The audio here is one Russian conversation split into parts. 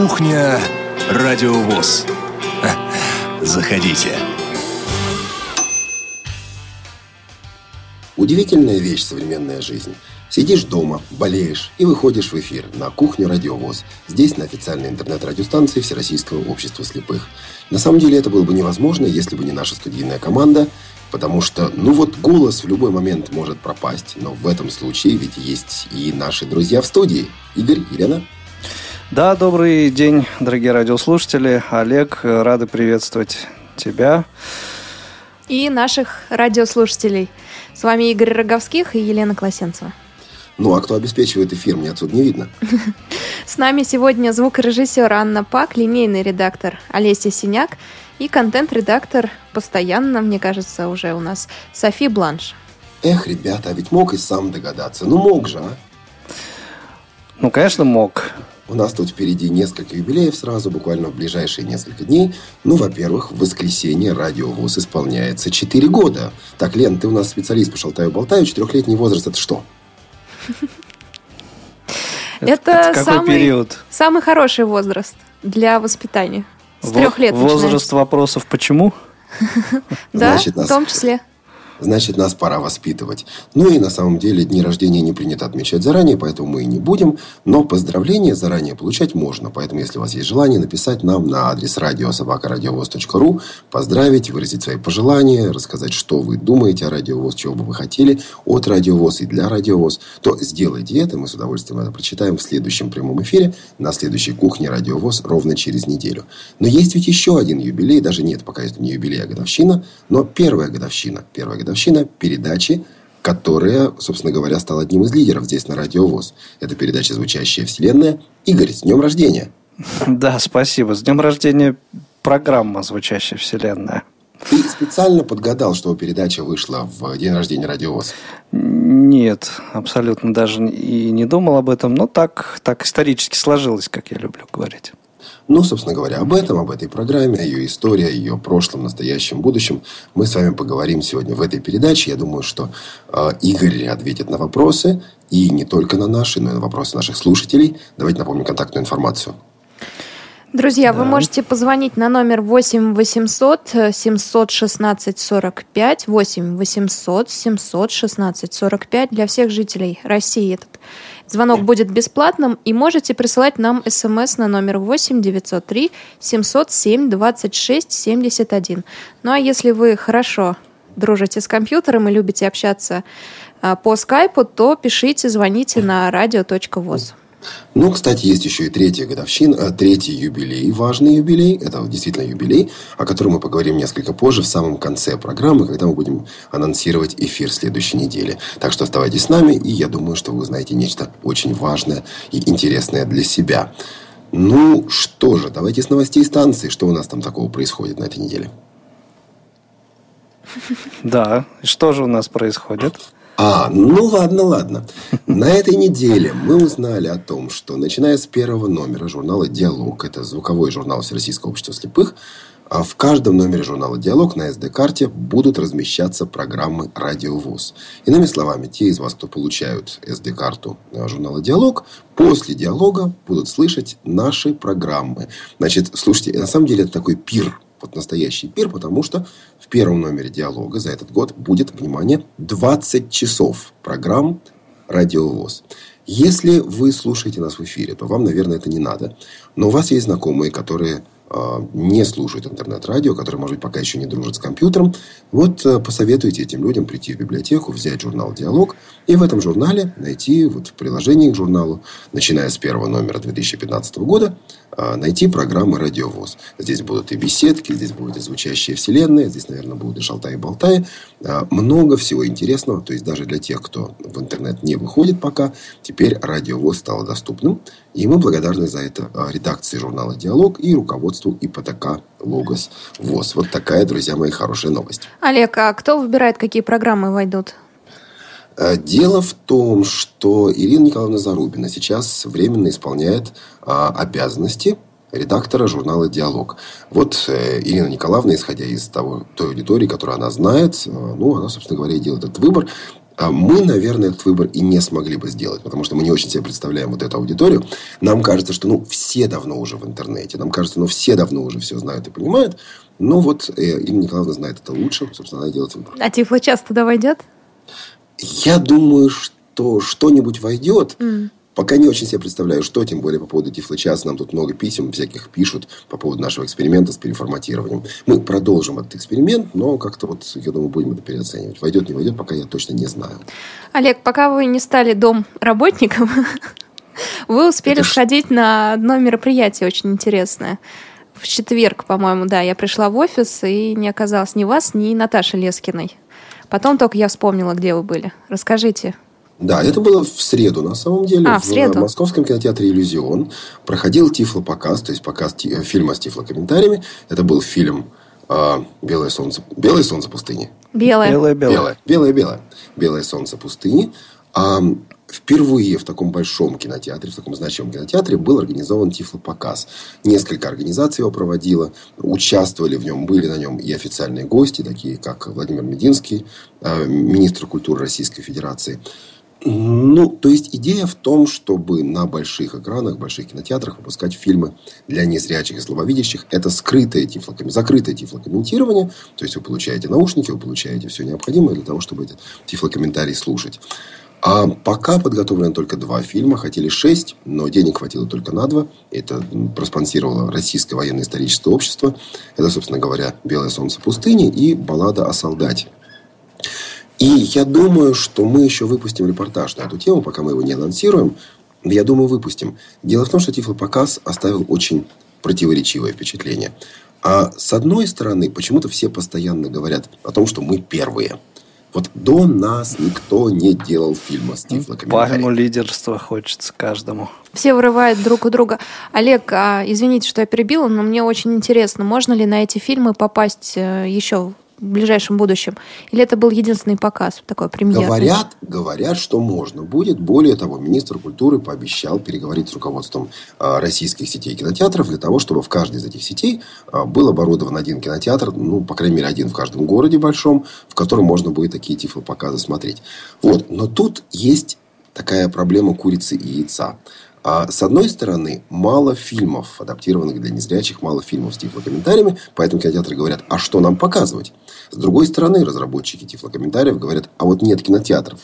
Кухня Радиовоз. Заходите. Удивительная вещь современная жизнь. Сидишь дома, болеешь и выходишь в эфир на кухню Радиовоз. Здесь на официальной интернет-радиостанции Всероссийского общества слепых. На самом деле это было бы невозможно, если бы не наша студийная команда, потому что, ну вот, голос в любой момент может пропасть, но в этом случае ведь есть и наши друзья в студии. Игорь, Елена. Да, добрый день, дорогие радиослушатели. Олег, рады приветствовать тебя. И наших радиослушателей. С вами Игорь Роговских и Елена Класенцева. Ну, а кто обеспечивает эфир, мне отсюда не видно. С нами сегодня звукорежиссер Анна Пак, линейный редактор Олеся Синяк и контент-редактор постоянно, мне кажется, уже у нас Софи Бланш. Эх, ребята, а ведь мог и сам догадаться. Ну, мог же, а? Ну, конечно, мог. У нас тут впереди несколько юбилеев сразу, буквально в ближайшие несколько дней. Ну, во-первых, в воскресенье радиовоз исполняется 4 года. Так, Лен, ты у нас специалист по шалтаю-болтаю. Четырехлетний возраст – это что? Это, это самый, период? самый хороший возраст для воспитания. С трех лет Возраст начинается. вопросов «почему?» Да, в том числе значит, нас пора воспитывать. Ну и на самом деле дни рождения не принято отмечать заранее, поэтому мы и не будем. Но поздравления заранее получать можно. Поэтому, если у вас есть желание, написать нам на адрес радиособакарадиовоз.ру, поздравить, выразить свои пожелания, рассказать, что вы думаете о радиовоз, чего бы вы хотели от радиовоз и для радиовоз, то сделайте это. Мы с удовольствием это прочитаем в следующем прямом эфире на следующей кухне радиовоз ровно через неделю. Но есть ведь еще один юбилей, даже нет, пока это не юбилей, а годовщина, но первая годовщина. Первая годовщина годовщина передачи, которая, собственно говоря, стала одним из лидеров здесь на Радио ВОЗ. Это передача «Звучащая вселенная». Игорь, с днем рождения! Да, спасибо. С днем рождения программа «Звучащая вселенная». Ты специально подгадал, что передача вышла в день рождения Радиовоз? Нет, абсолютно даже и не думал об этом. Но так, так исторически сложилось, как я люблю говорить. Ну, собственно говоря, об этом, об этой программе, о ее истории, о ее прошлом, настоящем, будущем мы с вами поговорим сегодня в этой передаче. Я думаю, что э, Игорь ответит на вопросы, и не только на наши, но и на вопросы наших слушателей. Давайте напомним контактную информацию. Друзья, да. вы можете позвонить на номер 8 800 716 45, 8 800 716 45 для всех жителей России. Этот Звонок будет бесплатным, и можете присылать нам смс на номер 8 903 707 26 71. Ну а если вы хорошо дружите с компьютером и любите общаться а, по скайпу, то пишите, звоните на radio.voz. Ну, кстати, есть еще и третья годовщина, э, третий юбилей, важный юбилей. Это действительно юбилей, о котором мы поговорим несколько позже, в самом конце программы, когда мы будем анонсировать эфир следующей недели. Так что оставайтесь с нами, и я думаю, что вы узнаете нечто очень важное и интересное для себя. Ну, что же, давайте с новостей станции. Что у нас там такого происходит на этой неделе? Да, что же у нас происходит? А, ну ладно, ладно. На этой неделе мы узнали о том, что начиная с первого номера журнала «Диалог», это звуковой журнал Всероссийского общества слепых, а в каждом номере журнала «Диалог» на SD-карте будут размещаться программы «Радиовоз». Иными словами, те из вас, кто получают SD-карту журнала «Диалог», после «Диалога» будут слышать наши программы. Значит, слушайте, на самом деле это такой пир вот настоящий пир, потому что в первом номере диалога за этот год будет, внимание, 20 часов программ «Радиовоз». Если вы слушаете нас в эфире, то вам, наверное, это не надо. Но у вас есть знакомые, которые не слушают интернет-радио, которые, может быть, пока еще не дружат с компьютером, вот э, посоветуйте этим людям прийти в библиотеку, взять журнал «Диалог» и в этом журнале найти, вот в приложении к журналу, начиная с первого номера 2015 года, а, найти программы «Радиовоз». Здесь будут и беседки, здесь будет и звучащая вселенная, здесь, наверное, будут и шалтай-болтай. А, много всего интересного. То есть, даже для тех, кто в интернет не выходит пока, теперь «Радиовоз» стало доступным. И мы благодарны за это а, редакции журнала «Диалог» и руководству ИПТК «Логос ВОЗ». Вот такая, друзья мои, хорошая новость. Олег, а кто выбирает, какие программы войдут? Э, дело в том, что Ирина Николаевна Зарубина сейчас временно исполняет а, обязанности редактора журнала «Диалог». Вот э, Ирина Николаевна, исходя из того, той аудитории, которую она знает, э, ну, она, собственно говоря, и делает этот выбор. А мы, наверное, этот выбор и не смогли бы сделать, потому что мы не очень себе представляем вот эту аудиторию. Нам кажется, что ну, все давно уже в интернете. Нам кажется, ну, все давно уже все знают и понимают. Но вот э, Ирина Николаевна знает это лучше. Собственно, она делает выбор. А Тифло час туда войдет? Я думаю, что что-нибудь войдет. Mm. Пока не очень себе представляю, что, тем более по поводу Тифлочаса. Нам тут много писем всяких пишут по поводу нашего эксперимента с переформатированием. Мы продолжим этот эксперимент, но как-то вот, я думаю, будем это переоценивать. Войдет, не войдет, пока я точно не знаю. Олег, пока вы не стали дом работником, вы успели сходить на одно мероприятие очень интересное. В четверг, по-моему, да, я пришла в офис и не оказалось ни вас, ни Наташи Лескиной. Потом только я вспомнила, где вы были. Расскажите. Да, это было в среду, на самом деле. А, в, в среду. Московском кинотеатре «Иллюзион» проходил тифлопоказ, то есть показ э, фильма с тифлокомментариями. Это был фильм э, «Белое солнце». «Белое солнце пустыни». Белое. Белое, белое. Белое, белое, белое. «Белое солнце пустыни». А, впервые в таком большом кинотеатре, в таком значимом кинотеатре был организован тифлопоказ. Несколько организаций его проводило, участвовали в нем, были на нем и официальные гости, такие как Владимир Мединский, э, министр культуры Российской Федерации, ну, то есть идея в том, чтобы на больших экранах, больших кинотеатрах выпускать фильмы для незрячих и слабовидящих. Это скрытое тифлоком... закрытое тифлокомментирование. То есть вы получаете наушники, вы получаете все необходимое для того, чтобы эти тифлокомментарии слушать. А пока подготовлено только два фильма. Хотели шесть, но денег хватило только на два. Это проспонсировало Российское военно-историческое общество. Это, собственно говоря, «Белое солнце пустыни» и «Баллада о солдате». И я думаю, что мы еще выпустим репортаж на эту тему, пока мы его не анонсируем. Я думаю, выпустим. Дело в том, что Тифлопоказ оставил очень противоречивое впечатление. А с одной стороны, почему-то все постоянно говорят о том, что мы первые. Вот до нас никто не делал фильма с тифлокомментарием. Пальму лидерства хочется каждому. Все вырывают друг у друга. Олег, а, извините, что я перебила, но мне очень интересно, можно ли на эти фильмы попасть э, еще ближайшем будущем? Или это был единственный показ, такой премьер? Говорят, говорят, что можно будет. Более того, министр культуры пообещал переговорить с руководством а, российских сетей кинотеатров для того, чтобы в каждой из этих сетей а, был оборудован один кинотеатр, ну, по крайней мере, один в каждом городе большом, в котором можно будет такие тифлопоказы смотреть. Вот. Но тут есть такая проблема курицы и яйца. А с одной стороны, мало фильмов, адаптированных для незрячих, мало фильмов с тифлокомментариями, поэтому кинотеатры говорят, а что нам показывать? С другой стороны, разработчики тифлокомментариев говорят, а вот нет кинотеатров.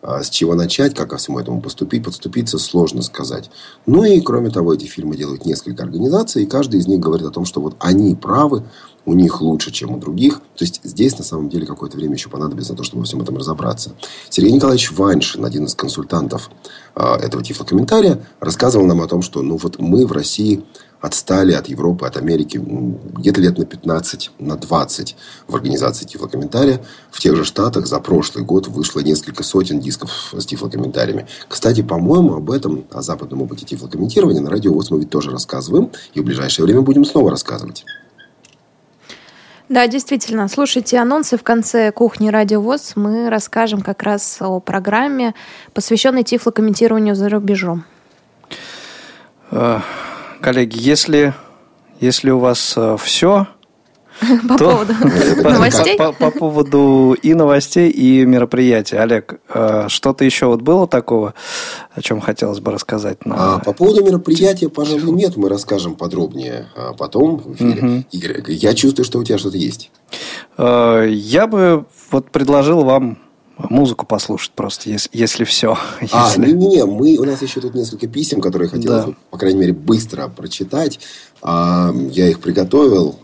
А с чего начать, как ко всему этому поступить, подступиться, сложно сказать. Ну и, кроме того, эти фильмы делают несколько организаций, и каждый из них говорит о том, что вот они правы, у них лучше, чем у других. То есть здесь на самом деле какое-то время еще понадобится на то, чтобы во всем этом разобраться. Сергей Николаевич Ваншин, один из консультантов э, этого тифлокомментария, рассказывал нам о том, что ну вот мы в России отстали от Европы, от Америки где-то лет на 15, на 20 в организации тифлокомментария. В тех же Штатах за прошлый год вышло несколько сотен дисков с тифлокомментариями. Кстати, по-моему, об этом, о западном опыте тифлокомментирования на радио ВОЗ мы ведь тоже рассказываем. И в ближайшее время будем снова рассказывать. Да, действительно. Слушайте анонсы в конце кухни Радио ВОЗ. Мы расскажем как раз о программе, посвященной тифлокомментированию за рубежом. Э, коллеги, если, если у вас э, все, По поводу новостей? По, по поводу и новостей, и мероприятий. Олег, э, что-то еще вот было такого, о чем хотелось бы рассказать? На... А, по поводу мероприятия, пожалуй, нет. Мы расскажем подробнее а потом в эфире. Угу. Игорь, я чувствую, что у тебя что-то есть. Э, я бы вот предложил вам музыку послушать просто, если, если все. А, если... не-не-не, мы, у нас еще тут несколько писем, которые хотелось, да. по крайней мере, быстро прочитать. А, я их приготовил.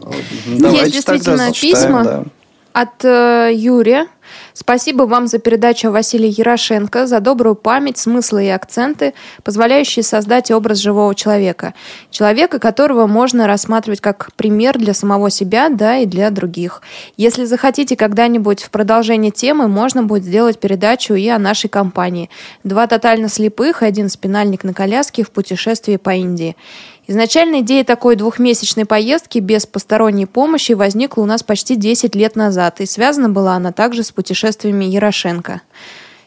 Давайте Есть действительно письма да. От э, Юрия. Спасибо вам за передачу Василия Ярошенко, за добрую память, смыслы и акценты, позволяющие создать образ живого человека. Человека, которого можно рассматривать как пример для самого себя, да, и для других. Если захотите когда-нибудь в продолжении темы, можно будет сделать передачу и о нашей компании. Два тотально слепых и один спинальник на коляске в путешествии по Индии. Изначально идея такой двухмесячной поездки без посторонней помощи возникла у нас почти 10 лет назад, и связана была она также с путешествиями Ярошенко.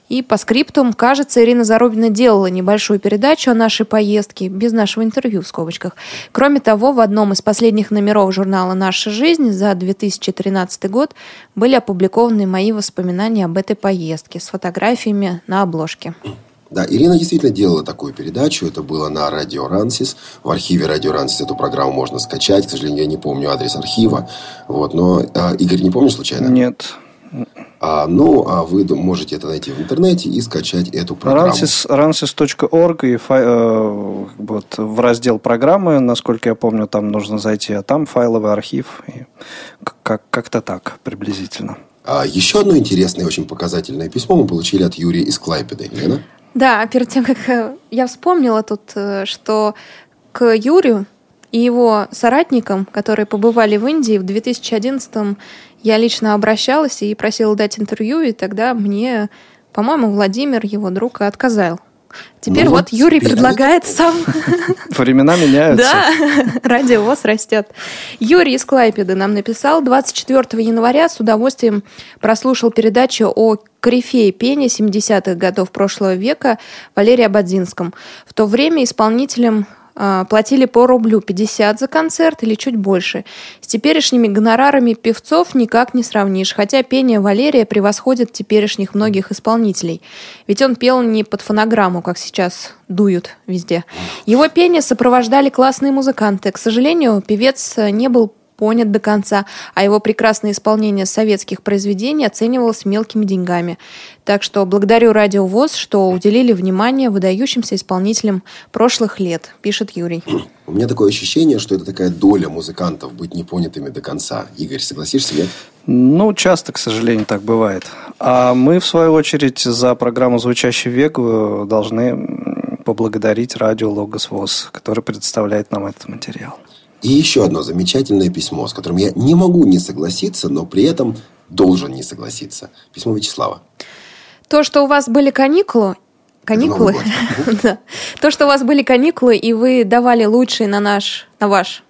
И по скриптум, кажется, Ирина Зарубина делала небольшую передачу о нашей поездке, без нашего интервью в скобочках. Кроме того, в одном из последних номеров журнала «Наша жизнь» за 2013 год были опубликованы мои воспоминания об этой поездке с фотографиями на обложке. Да, Ирина действительно делала такую передачу. Это было на Радио Рансис. В архиве Радио Рансис эту программу можно скачать. К сожалению, я не помню адрес архива. Вот, но а, Игорь не помнишь случайно? Нет. А, ну, а вы можете это найти в интернете и скачать эту программу. Ransis, Ransis.org и фай, э, вот, в раздел программы, насколько я помню, там нужно зайти, а там файловый архив. И как, как-то так приблизительно. А еще одно интересное, очень показательное письмо мы получили от Юрия из Клайпеды. Лена? Да, перед тем, как э, я вспомнила тут, э, что к Юрию и его соратникам, которые побывали в Индии в 2011 я лично обращалась и просила дать интервью, и тогда мне, по-моему, Владимир, его друг, отказал. Теперь ну, вот, Юрий предлагает это... сам. Времена меняются. Да, радио ВОЗ растет. Юрий из Клайпеды нам написал 24 января с удовольствием прослушал передачу о корифее пения 70-х годов прошлого века Валерия Бадзинском. В то время исполнителем платили по рублю 50 за концерт или чуть больше. С теперешними гонорарами певцов никак не сравнишь, хотя пение Валерия превосходит теперешних многих исполнителей. Ведь он пел не под фонограмму, как сейчас дуют везде. Его пение сопровождали классные музыканты. К сожалению, певец не был понят до конца, а его прекрасное исполнение советских произведений оценивалось мелкими деньгами. Так что благодарю Радио ВОЗ, что уделили внимание выдающимся исполнителям прошлых лет, пишет Юрий. У меня такое ощущение, что это такая доля музыкантов быть непонятыми до конца. Игорь, согласишься, нет? Ну, часто, к сожалению, так бывает. А мы, в свою очередь, за программу «Звучащий век» должны поблагодарить радио «Логос ВОЗ», который представляет нам этот материал. И еще одно замечательное письмо, с которым я не могу не согласиться, но при этом должен не согласиться. Письмо Вячеслава. То, что у вас были каникулы, каникулы, да. То, что у вас были каникулы, и вы давали лучший на наш, на ваш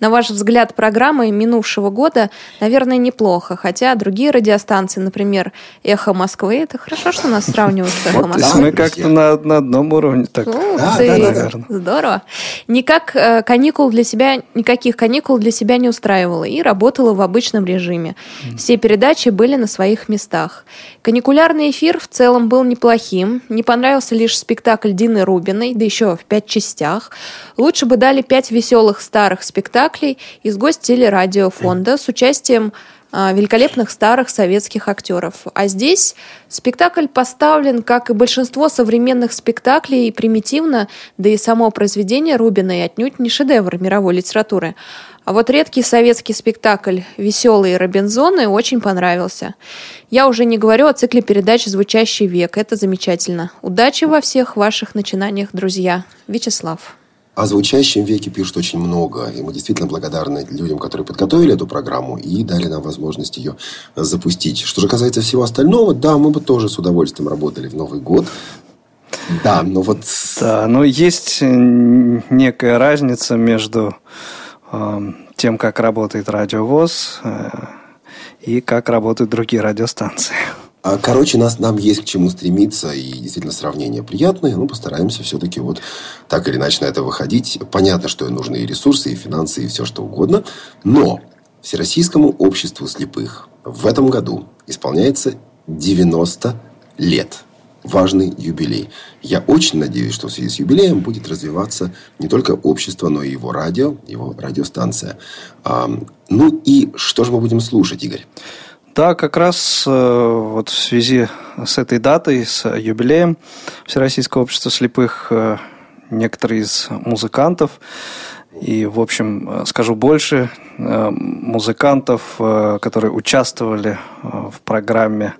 на ваш взгляд, программы минувшего года, наверное, неплохо. Хотя другие радиостанции, например, «Эхо Москвы», это хорошо, что нас сравнивают с «Эхо Москвы». Есть мы как-то на, на одном уровне так. Ух ты, наверное. здорово. Никак э, каникул для себя, никаких каникул для себя не устраивала и работала в обычном режиме. Все передачи были на своих местах. Каникулярный эфир в целом был неплохим. Не понравился лишь спектакль Дины Рубиной, да еще в пять частях. Лучше бы дали пять веселых старых спектаклей спектаклей из гостелерадиофонда с участием а, великолепных старых советских актеров. А здесь спектакль поставлен, как и большинство современных спектаклей, примитивно, да и само произведение Рубина и отнюдь не шедевр мировой литературы. А вот редкий советский спектакль «Веселые Робинзоны» очень понравился. Я уже не говорю о цикле передач «Звучащий век». Это замечательно. Удачи во всех ваших начинаниях, друзья. Вячеслав. О звучащем веке пишут очень много. И мы действительно благодарны людям, которые подготовили эту программу и дали нам возможность ее запустить. Что же касается всего остального, да, мы бы тоже с удовольствием работали в Новый год. Да, но вот... Да, но есть некая разница между э, тем, как работает радиовоз э, и как работают другие радиостанции. А, короче, нас, нам есть к чему стремиться, и действительно сравнения приятные, но постараемся все-таки вот так или иначе на это выходить. Понятно, что нужны и ресурсы, и финансы, и все что угодно, но Всероссийскому обществу слепых в этом году исполняется 90 лет. Важный юбилей. Я очень надеюсь, что в связи с юбилеем будет развиваться не только общество, но и его радио, его радиостанция. Ну и что же мы будем слушать, Игорь? Да, как раз э, вот в связи с этой датой, с юбилеем Всероссийского общества слепых, э, некоторые из музыкантов, и, в общем, э, скажу больше, музыкантов, которые участвовали в программе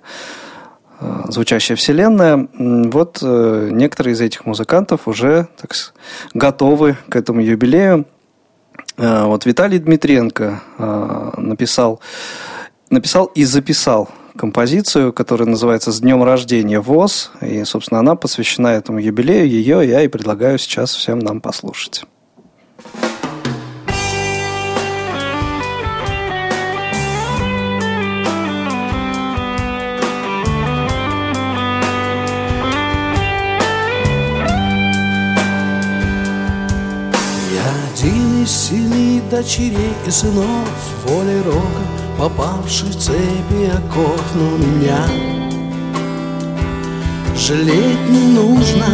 «Звучащая вселенная», вот некоторые из этих музыкантов уже так, готовы к этому юбилею. Вот Виталий Дмитренко написал написал и записал композицию, которая называется «С днем рождения ВОЗ». И, собственно, она посвящена этому юбилею. Ее я и предлагаю сейчас всем нам послушать. Я один из семи дочерей и сынов воли рока – попавший в цепи оков Но меня. Жалеть не нужно.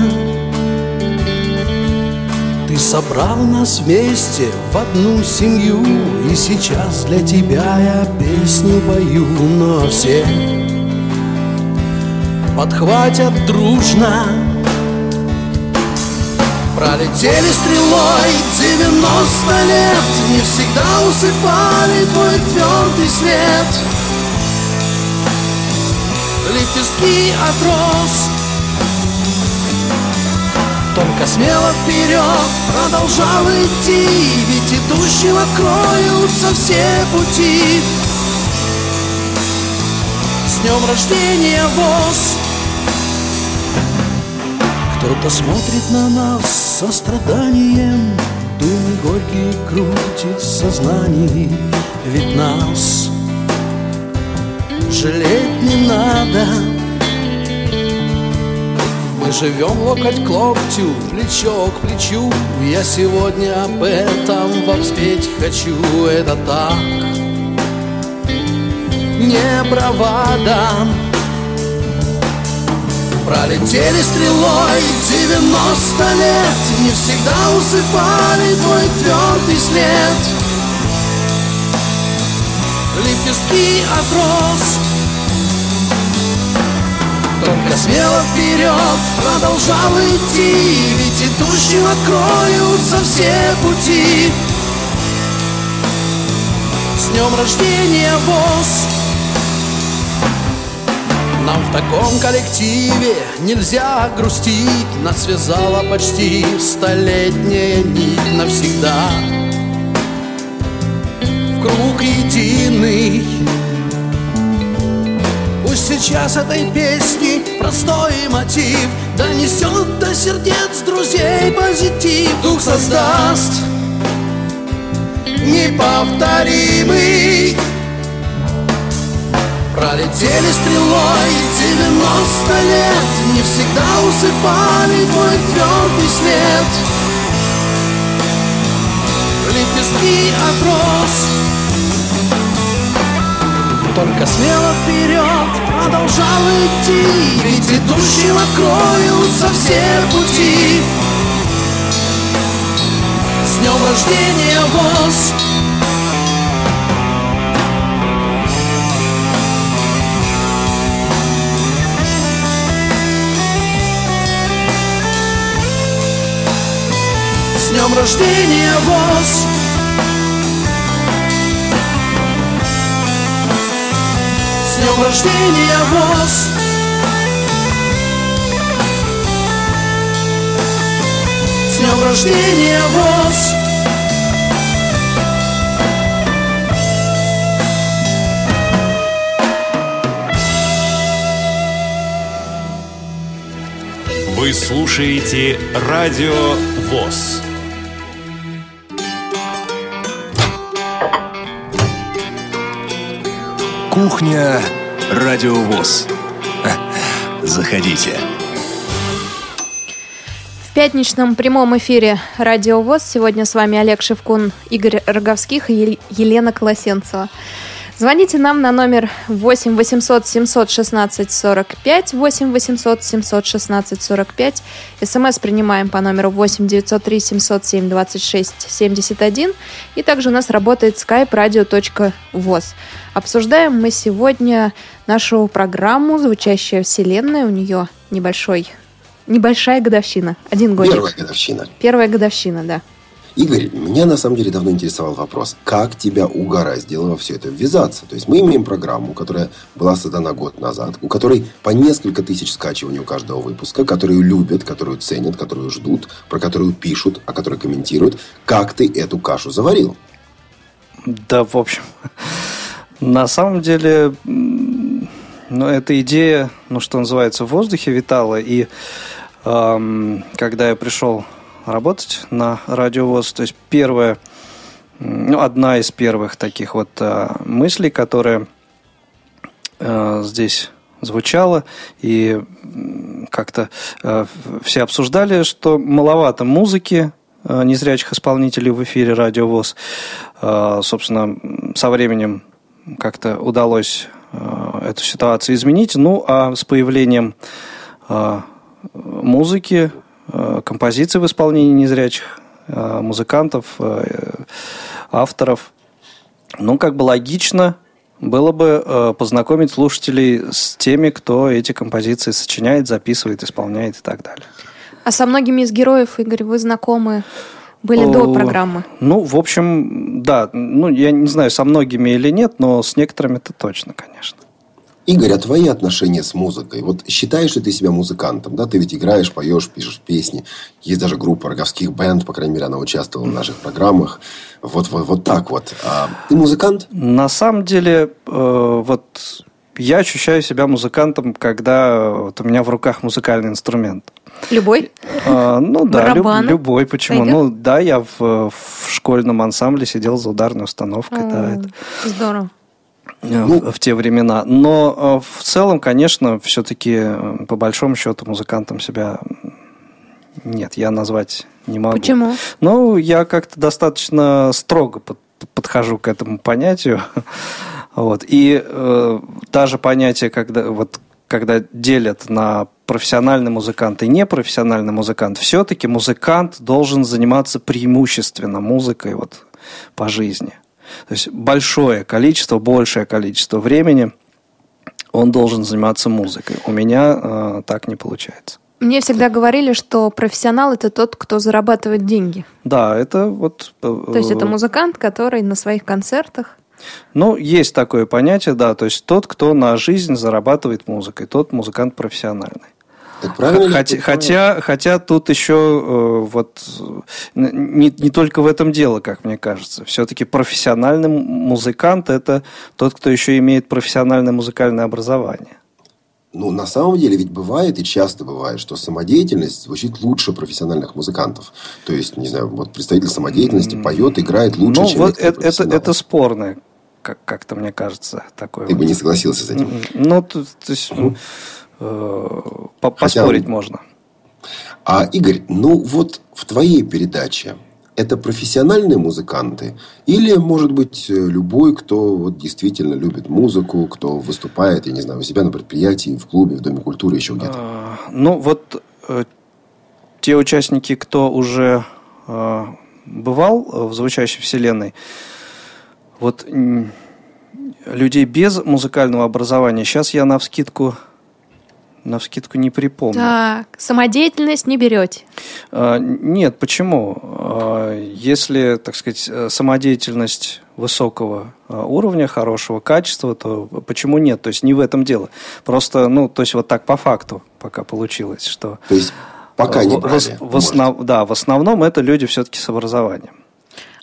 Ты собрал нас вместе в одну семью И сейчас для тебя я песню пою Но все подхватят дружно Пролетели стрелой 90 лет Не всегда усыпали твой твердый свет Лепестки от роз Только смело вперед продолжал идти Ведь идущим откроются все пути С днем рождения, ВОЗ! Кто-то смотрит на нас со страданием. Думы горькие крутит в сознании. Ведь нас жалеть не надо. Мы живем локоть к локтю, плечо к плечу. Я сегодня об этом вам спеть хочу. Это так, не бравада Пролетели стрелой 90 лет. Не всегда усыпали твой твердый след. Лепестки от роз. Только смело вперед продолжал идти Ведь идущим откроются все пути. С днем рождения, ВОЗ! Нам в таком коллективе нельзя грустить. Нас связала почти столетняя нить навсегда. В круг единый. Пусть сейчас этой песни простой мотив Донесет до сердец друзей позитив. Дух создаст неповторимый Пролетели стрелой 90 лет Не всегда усыпали твой твердый след. Лепестки от роз Только смело вперед продолжал идти Ведь идущим откроются все пути. С днем рождения, ВОЗ! С днем рождения, ВОЗ! С днем рождения, ВОЗ! С днем рождения, ВОЗ! Вы слушаете Радио ВОЗ. Кухня Радио ВОЗ. Заходите. В пятничном прямом эфире Радио ВОЗ сегодня с вами Олег Шевкун, Игорь Роговских и Елена Колосенцева. Звоните нам на номер 8 800 716 45, 8 800 716 45. СМС принимаем по номеру 8 903 707 26 71. И также у нас работает skype radio.voz. Обсуждаем мы сегодня нашу программу «Звучащая вселенная». У нее небольшой, небольшая годовщина. Один годик. Первая годовщина. Первая годовщина, да. Игорь, меня на самом деле давно интересовал вопрос, как тебя угораздило во все это ввязаться? То есть мы имеем программу, которая была создана год назад, у которой по несколько тысяч скачиваний у каждого выпуска, которую любят, которую ценят, которую ждут, про которую пишут, о которой комментируют. Как ты эту кашу заварил? Да, в общем, на самом деле, ну, эта идея, ну, что называется, в воздухе витала. И эм, когда я пришел работать на радиовоз. То есть первая, ну, одна из первых таких вот э, мыслей, которая э, здесь звучала, и как-то э, все обсуждали, что маловато музыки э, незрячих исполнителей в эфире Радио ВОЗ. Э, собственно, со временем как-то удалось эту ситуацию изменить. Ну, а с появлением музыки, композиций в исполнении незрячих музыкантов, авторов, ну, как бы логично было бы э, познакомить слушателей с теми, кто эти композиции сочиняет, записывает, исполняет и так далее. А со многими из героев, Игорь, вы знакомы были О, до программы? Ну, в общем, да. Ну, я не знаю, со многими или нет, но с некоторыми это точно, конечно. Игорь, а твои отношения с музыкой? Вот считаешь ли ты себя музыкантом? Да, ты ведь играешь, поешь, пишешь песни. Есть даже группа роговских бенд, по крайней мере, она участвовала в наших программах. Вот, вот, вот так вот. А ты музыкант? На самом деле, э, вот я ощущаю себя музыкантом, когда вот у меня в руках музыкальный инструмент. Любой? А, ну да, люб, любой. Почему? Пойдет? Ну да, я в, в школьном ансамбле сидел за ударной установкой. О, да, это... Здорово. Э, в, ну, в те времена. Но э, в целом, конечно, все-таки э, по большому счету музыкантом себя нет, я назвать не могу. Почему? Ну, я как-то достаточно строго под, подхожу к этому понятию. Вот. И э, даже понятие, когда, вот, когда делят на профессиональный музыкант и непрофессиональный музыкант, все-таки музыкант должен заниматься преимущественно музыкой вот, по жизни. То есть большое количество, большее количество времени он должен заниматься музыкой. У меня э, так не получается. Мне всегда говорили, что профессионал это тот, кто зарабатывает деньги. Да, это вот. Э, то есть это музыкант, который на своих концертах. Ну, есть такое понятие, да. То есть тот, кто на жизнь зарабатывает музыкой, тот музыкант профессиональный. Так правильно хотя, хотя, хотя тут еще э, вот не, не только в этом дело, как мне кажется. Все-таки профессиональный музыкант это тот, кто еще имеет профессиональное музыкальное образование. Ну, на самом деле, ведь бывает и часто бывает, что самодеятельность звучит лучше профессиональных музыкантов. То есть, не знаю, вот представитель самодеятельности поет, играет лучше, ну, чем вот это, это, это спорное, как- как-то мне кажется, такое. Ты вот. бы не согласился с этим? Ну, то, то есть... Ну. Э, поспорить Хотя... можно. А, Игорь, ну вот в твоей передаче это профессиональные музыканты или, может быть, любой, кто вот действительно любит музыку, кто выступает, я не знаю, у себя на предприятии, в клубе, в Доме культуры, еще где-то? А, ну, вот э, те участники, кто уже э, бывал в звучащей вселенной, вот людей без музыкального образования, сейчас я на вскидку на вскидку не припомню. Так, самодеятельность не берете? А, нет, почему? А, если, так сказать, э, самодеятельность высокого а, уровня, хорошего качества, то почему нет? То есть не в этом дело. Просто, ну, то есть вот так по факту пока получилось, что... То есть пока не брали, в, в основ, Да, в основном это люди все-таки с образованием.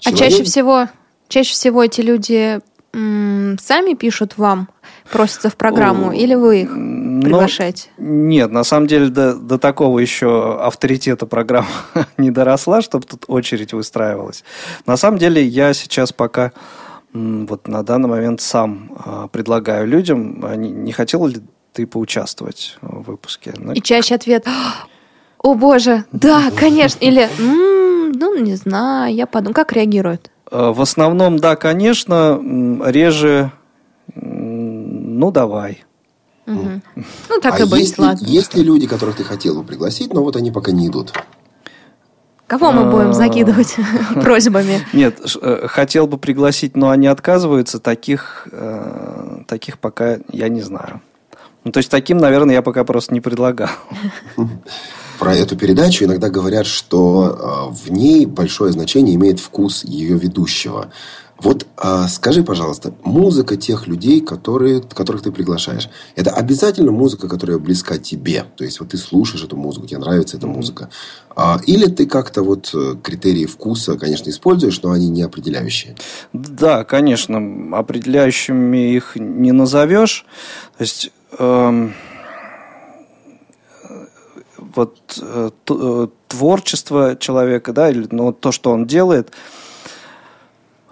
А чаще всего, чаще всего эти люди сами пишут вам, просятся в программу, или вы их ну, приглашаете? нет, на самом деле до, до такого еще авторитета программа не доросла, чтобы тут очередь выстраивалась. На самом деле я сейчас пока вот на данный момент сам а, предлагаю людям, а не, не хотел ли ты поучаствовать в выпуске? Ну, И чаще ответ «О боже, да, конечно!» Или «Ну, не знаю, я подумаю». Как реагируют? Э, в основном, да, конечно, реже, ну, давай. Угу. Ну, так а и быть, есть ладно. Есть ли люди, которых ты хотел бы пригласить, но вот они пока не идут? Кого мы будем а, закидывать просьбами? Нет, э, хотел бы пригласить, но они отказываются. Таких, э, таких пока я не знаю. Ну, то есть, таким, наверное, я пока просто не предлагал. Про эту передачу иногда говорят, что а, в ней большое значение имеет вкус ее ведущего. Вот а, скажи, пожалуйста, музыка тех людей, которые, которых ты приглашаешь, это обязательно музыка, которая близка тебе? То есть, вот ты слушаешь эту музыку, тебе нравится эта музыка. А, или ты как-то вот э, критерии вкуса, конечно, используешь, но они не определяющие? Да, конечно, определяющими их не назовешь. То есть... Эм вот э, э, творчество человека, да, или ну, то, что он делает, э,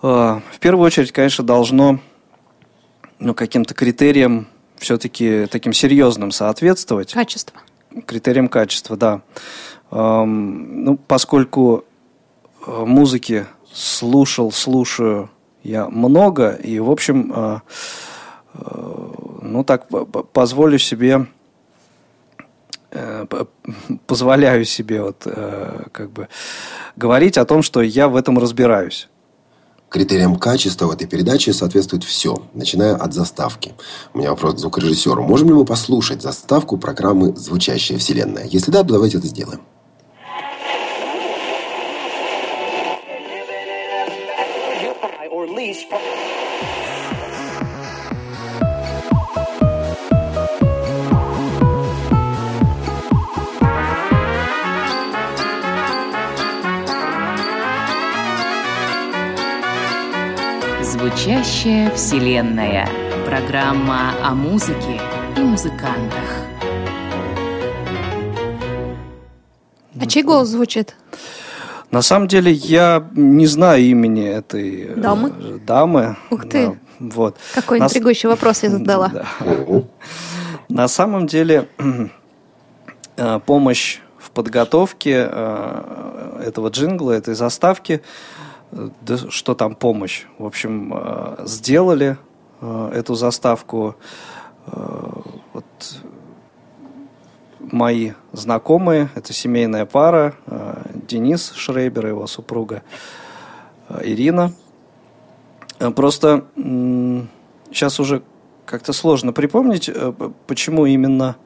в первую очередь, конечно, должно ну, каким-то критериям все-таки таким серьезным соответствовать. Качество. Критериям качества, да. Эм, ну, поскольку музыки слушал, слушаю я много, и, в общем, э, э, ну так позволю себе позволяю себе вот как бы говорить о том, что я в этом разбираюсь. Критериям качества в этой передаче соответствует все, начиная от заставки. У меня вопрос к звукорежиссеру. Можем ли мы послушать заставку программы «Звучащая вселенная»? Если да, то давайте это сделаем. Звучащая вселенная. Программа о музыке и музыкантах. А чей голос звучит? На самом деле я не знаю имени этой э, дамы. Э, дамы. Ух ты. Да, вот. Какой На... интригующий вопрос я задала. Да. На самом деле э, помощь в подготовке э, этого джингла, этой заставки да что там помощь. В общем, э, сделали э, эту заставку э, вот мои знакомые, это семейная пара, Денис Шрейбер и его супруга Ирина. Просто сейчас уже как-то сложно припомнить, почему именно,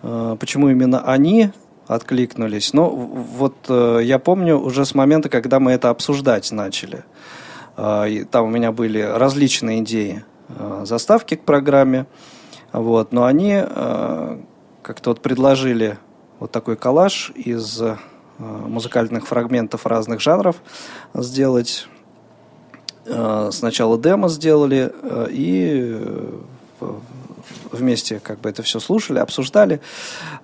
почему именно они откликнулись. Но вот э, я помню уже с момента, когда мы это обсуждать начали. И там у меня были различные идеи э, заставки к программе. Вот, но они э, как-то вот предложили вот такой коллаж из музыкальных фрагментов разных жанров сделать. Сначала демо сделали, и вместе как бы это все слушали, обсуждали.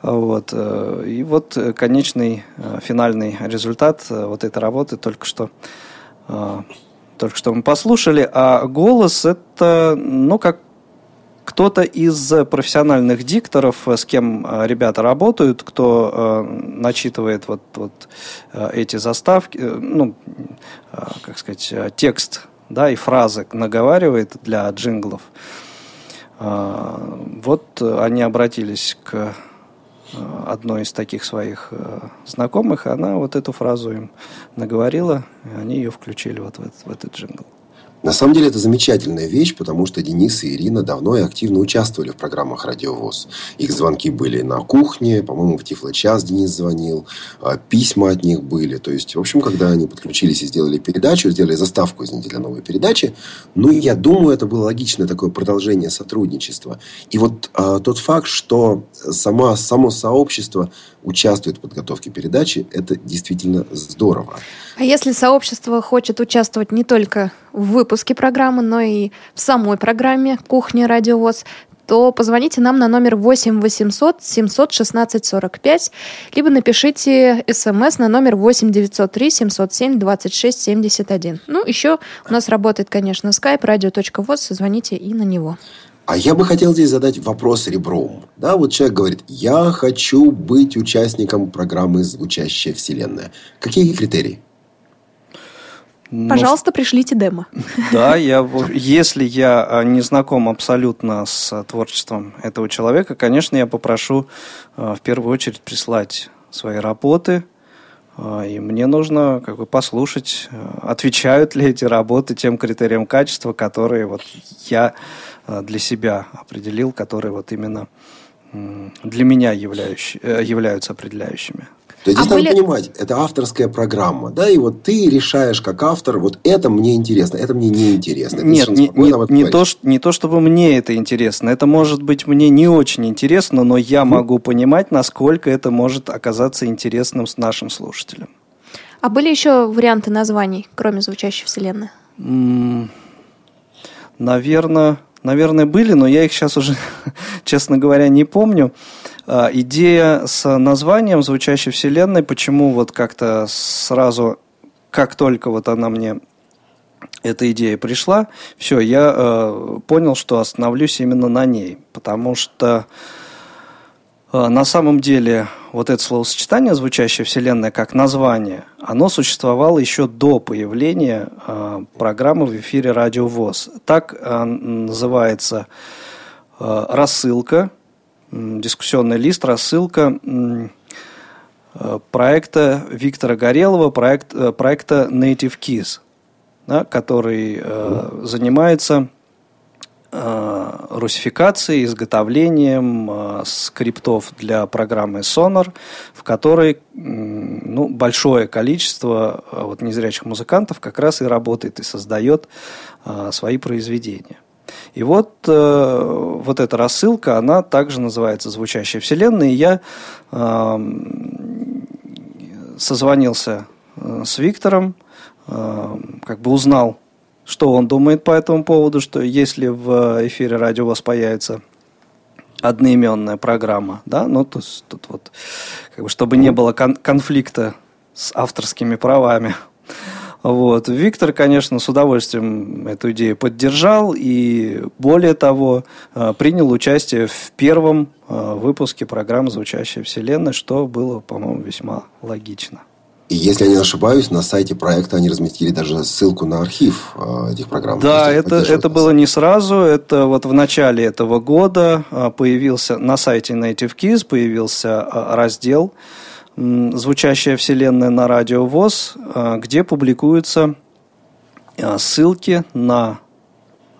Вот. Э, и вот конечный э, финальный результат э, вот этой работы только что только что мы послушали, а голос это, ну, как кто-то из профессиональных дикторов, с кем ребята работают, кто э, начитывает вот, вот эти заставки, ну, э, как сказать, текст, да, и фразы наговаривает для джинглов. А, вот они обратились к а, одной из таких своих а, знакомых, и она вот эту фразу им наговорила, и они ее включили вот в этот, в этот джингл. На самом деле это замечательная вещь, потому что Денис и Ирина давно и активно участвовали в программах «Радиовоз». Их звонки были на кухне, по-моему, в Тифло-час Денис звонил, а, письма от них были. То есть, в общем, когда они подключились и сделали передачу, сделали заставку, извините, для новой передачи, ну, я думаю, это было логичное такое продолжение сотрудничества. И вот а, тот факт, что сама, само сообщество участвует в подготовке передачи, это действительно здорово. А если сообщество хочет участвовать не только в выпуске программы, но и в самой программе «Кухня Радиовоз», то позвоните нам на номер 8 800 716 45, либо напишите смс на номер 8 903 707 26 71. Ну, еще у нас работает, конечно, skype radio.voz, звоните и на него. А я бы хотел здесь задать вопрос ребром. Да, вот человек говорит, я хочу быть участником программы «Звучащая вселенная». Какие критерии? Ну, Пожалуйста, пришлите демо. Да, я, если я а, не знаком абсолютно с а, творчеством этого человека, конечно, я попрошу а, в первую очередь прислать свои работы, и мне нужно как бы послушать, отвечают ли эти работы тем критериям качества, которые вот я для себя определил, которые вот именно для меня являющие, э, являются определяющими. То есть а здесь были... надо понимать, это авторская программа, да, и вот ты решаешь как автор, вот это мне интересно, это мне не интересно. Нет, не, не, не, то, не то, чтобы мне это интересно, это может быть мне не очень интересно, но я могу понимать, насколько это может оказаться интересным с нашим слушателем. А были еще варианты названий, кроме звучащей вселенной? Наверное, наверное, были, но я их сейчас уже, честно говоря, не помню. А, идея с названием звучащей вселенной, почему вот как-то сразу, как только вот она мне эта идея пришла, все, я э, понял, что остановлюсь именно на ней, потому что на самом деле, вот это словосочетание, звучащее «Вселенная» как название, оно существовало еще до появления э, программы в эфире «Радио ВОЗ». Так э, называется рассылка, дискуссионный лист, рассылка проекта Виктора Горелова, проект, проекта Native Keys, да, который занимается Э, русификацией, изготовлением э, скриптов для программы Sonar, в которой ну, большое количество э, вот, незрячих музыкантов как раз и работает и создает свои произведения. И вот, вот эта рассылка, она также называется «Звучащая вселенная». И я созвонился с Виктором, как бы узнал что он думает по этому поводу, что если в эфире радио у вас появится одноименная программа, да, ну, то есть тут вот, как бы, чтобы не было кон- конфликта с авторскими правами. Вот. Виктор, конечно, с удовольствием эту идею поддержал и, более того, э, принял участие в первом э, выпуске программы «Звучащая вселенная», что было, по-моему, весьма логично. И если я не ошибаюсь, на сайте проекта они разместили даже ссылку на архив э, этих программ. Да, это, это было не сразу. Это вот в начале этого года э, появился на сайте Native Keys появился э, раздел «Звучащая вселенная на радио ВОЗ», где публикуются ссылки на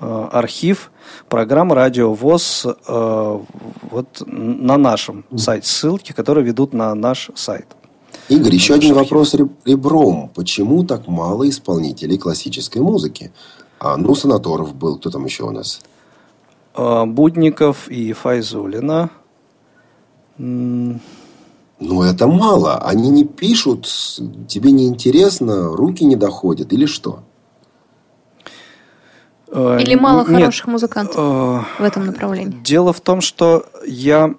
архив программ Радио ВОЗ вот на нашем сайте. Ссылки, которые ведут на наш сайт. Игорь, еще один вопрос ребром. Почему так мало исполнителей классической музыки? А, ну, Санаторов был. Кто там еще у нас? А, Будников и Файзулина. Ну, это мало. Они не пишут, тебе не интересно, руки не доходят или что? А, или мало Нет, хороших музыкантов в этом направлении? Дело в том, что я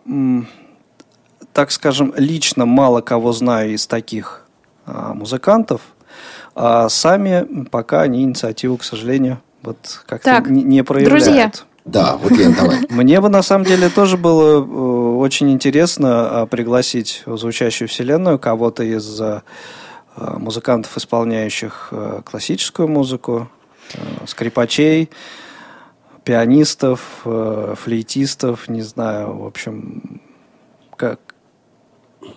так скажем, лично мало кого знаю из таких а, музыкантов, а сами пока они инициативу, к сожалению, вот как-то не, не проявляют. Друзья. Да, вот Лен, давай. Мне бы на самом деле тоже было э, очень интересно а, пригласить в звучащую вселенную кого-то из а, музыкантов, исполняющих э, классическую музыку, э, скрипачей, пианистов, флейтистов, не знаю, в общем, как,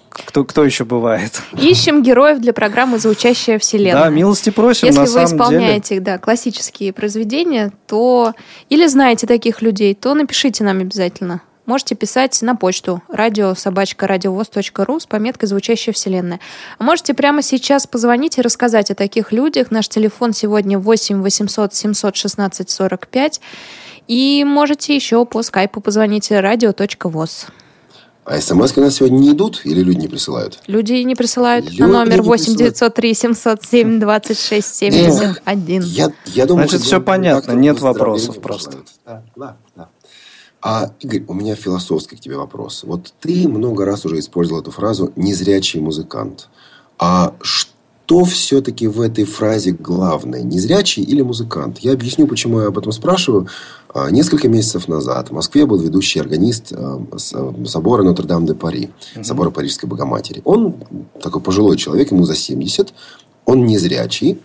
кто, кто еще бывает? Ищем героев для программы «Звучащая вселенная». Да, милости просим, Если на вы исполняете деле. Да, классические произведения, то или знаете таких людей, то напишите нам обязательно. Можете писать на почту радиособачка.радиовоз.ру с пометкой «Звучащая вселенная». А можете прямо сейчас позвонить и рассказать о таких людях. Наш телефон сегодня 8 800 716 45. И можете еще по скайпу позвонить радио.воз. А смс у нас сегодня не идут или люди не присылают? Люди не присылают люди на номер 8 903 707 26 71. Я, я думаю, Значит, все понятно, нет вопросов просто. Да, да, да. А, Игорь, у меня философский к тебе вопрос. Вот ты много раз уже использовал эту фразу «незрячий музыкант». А что все-таки в этой фразе главное? Незрячий или музыкант? Я объясню, почему я об этом спрашиваю. А, несколько месяцев назад в Москве был ведущий органист а, а, собора Нотр-Дам-де-Пари, собора Парижской Богоматери. Он такой пожилой человек, ему за 70, он незрячий,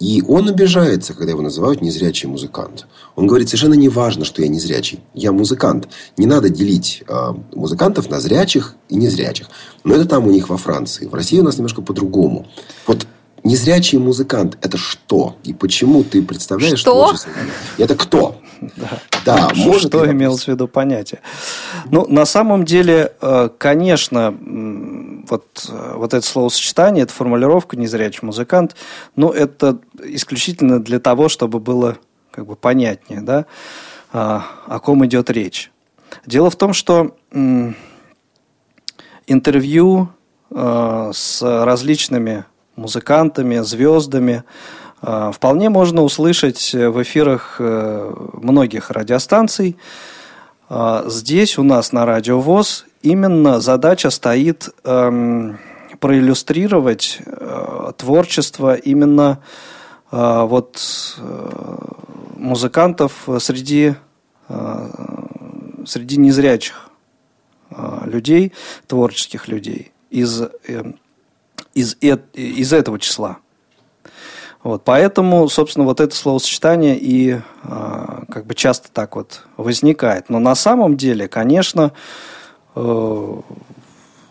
и он обижается, когда его называют незрячий музыкант. Он говорит, совершенно не важно, что я незрячий. Я музыкант. Не надо делить э, музыкантов на зрячих и незрячих. Но это там у них во Франции. В России у нас немножко по-другому. Вот незрячий музыкант – это что? И почему ты представляешь что? творчество? Это кто? Да, да может что имелось в виду понятие. Ну, на самом деле, э, конечно, вот, э, вот это словосочетание, эта формулировка «незрячий музыкант», ну, это исключительно для того, чтобы было как бы понятнее, да, а, о ком идет речь. Дело в том, что интервью э, с различными музыкантами, звездами, а, вполне можно услышать в эфирах э, многих радиостанций. А, здесь у нас на Радио ВОЗ именно задача стоит эм, проиллюстрировать э, творчество именно э, вот музыкантов среди, среди незрячих э, людей, творческих людей из, э, из, из этого числа. Вот, поэтому, собственно, вот это словосочетание и э, как бы часто так вот возникает. Но на самом деле, конечно, э,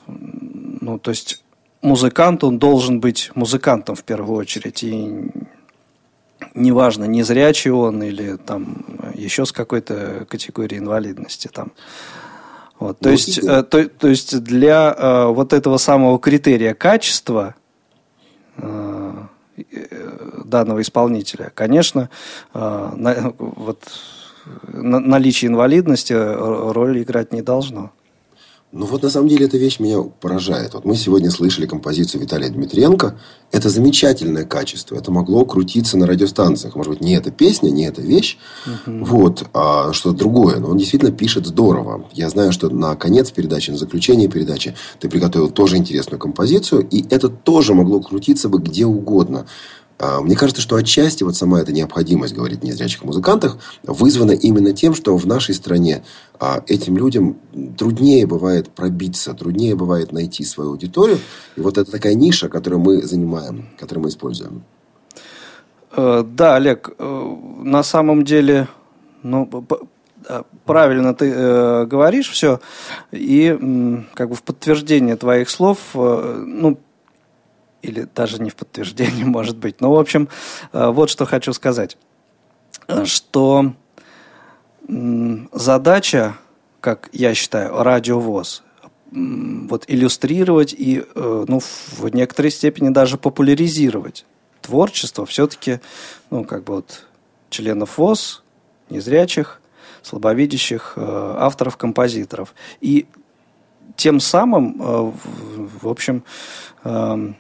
ну, то есть музыкант, он должен быть музыкантом в первую очередь. И неважно, не зрячий он или там еще с какой-то категорией инвалидности. Там. Вот, то, есть, э, то, то есть для э, вот этого самого критерия качества э, данного исполнителя, конечно, э, на, вот, на, наличие инвалидности роль играть не должно. Ну вот на самом деле эта вещь меня поражает. Вот мы сегодня слышали композицию Виталия Дмитриенко. Это замечательное качество. Это могло крутиться на радиостанциях. Может быть, не эта песня, не эта вещь, угу. вот, а что-то другое. Но он действительно пишет здорово. Я знаю, что на конец передачи, на заключение передачи ты приготовил тоже интересную композицию. И это тоже могло крутиться бы где угодно. А, мне кажется, что отчасти вот сама эта необходимость говорить о незрячих музыкантах вызвана именно тем, что в нашей стране а, этим людям труднее бывает пробиться, труднее бывает найти свою аудиторию. И вот это такая ниша, которую мы занимаем, которую мы используем. Э, да, Олег, э, на самом деле, ну, правильно ты э, говоришь все, и как бы в подтверждение твоих слов, ну, или даже не в подтверждение, может быть. Но, в общем, э, вот что хочу сказать. Что задача, как я считаю, радиовоз, вот иллюстрировать и, э, ну, в некоторой степени даже популяризировать творчество все-таки, ну, как бы вот членов ВОЗ, незрячих, слабовидящих э, авторов, композиторов. И тем самым, в общем, эм,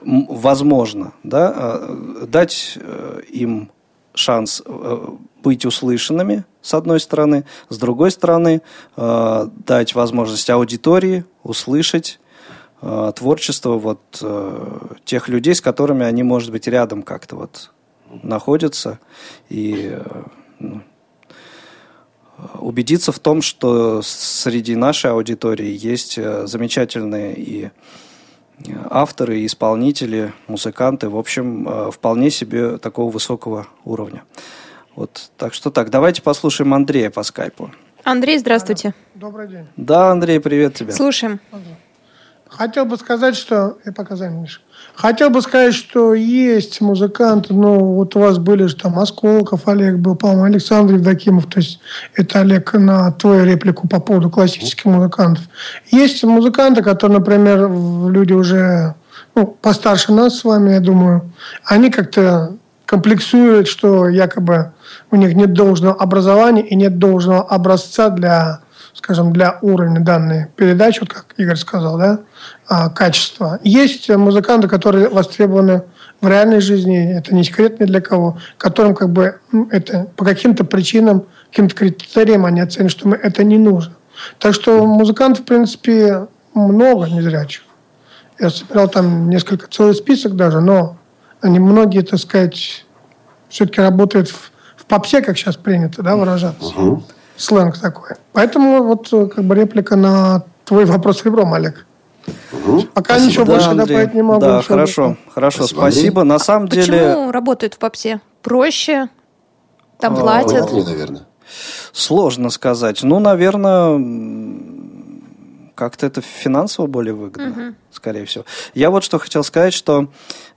возможно, да, э, дать э, им шанс э, быть услышанными, с одной стороны, с другой стороны, дать возможность аудитории услышать творчество вот тех людей, с которыми они, может быть, рядом как-то вот находятся, и ну, убедиться в том, что среди нашей аудитории есть замечательные и авторы, исполнители, музыканты, в общем, э, вполне себе такого высокого уровня. Вот, так что так, давайте послушаем Андрея по скайпу. Андрей, здравствуйте. Добрый день. Да, Андрей, привет тебе. Слушаем. Хотел бы сказать, что... Я показаю, Миша. Хотел бы сказать, что есть музыканты, ну, вот у вас были же там Осколков, Олег был, по-моему, Александр Евдокимов, то есть это, Олег, на твою реплику по поводу классических музыкантов. Есть музыканты, которые, например, люди уже ну, постарше нас с вами, я думаю, они как-то комплексуют, что якобы у них нет должного образования и нет должного образца для, скажем, для уровня данной передачи, вот как Игорь сказал, да, а, качества. Есть музыканты, которые востребованы в реальной жизни, это не секрет ни для кого, которым как бы это по каким-то причинам, каким-то критериям они оценят, что это не нужно. Так что музыкантов, в принципе, много незрячих. Я собирал там несколько, целый список даже, но они многие, так сказать, все-таки работают в, в попсе, как сейчас принято, да, выражаться. Угу. Сленг такой. Поэтому вот как бы реплика на твой вопрос ребром, Олег. Угу. Пока спасибо. ничего да, больше Андрей. добавить не могу. Да, хорошо, хорошо, спасибо. спасибо. На самом Почему деле... Почему работают в попсе? Проще? Там а, платят? Вряд наверное. Сложно сказать. Ну, наверное, как-то это финансово более выгодно, угу. скорее всего. Я вот что хотел сказать, что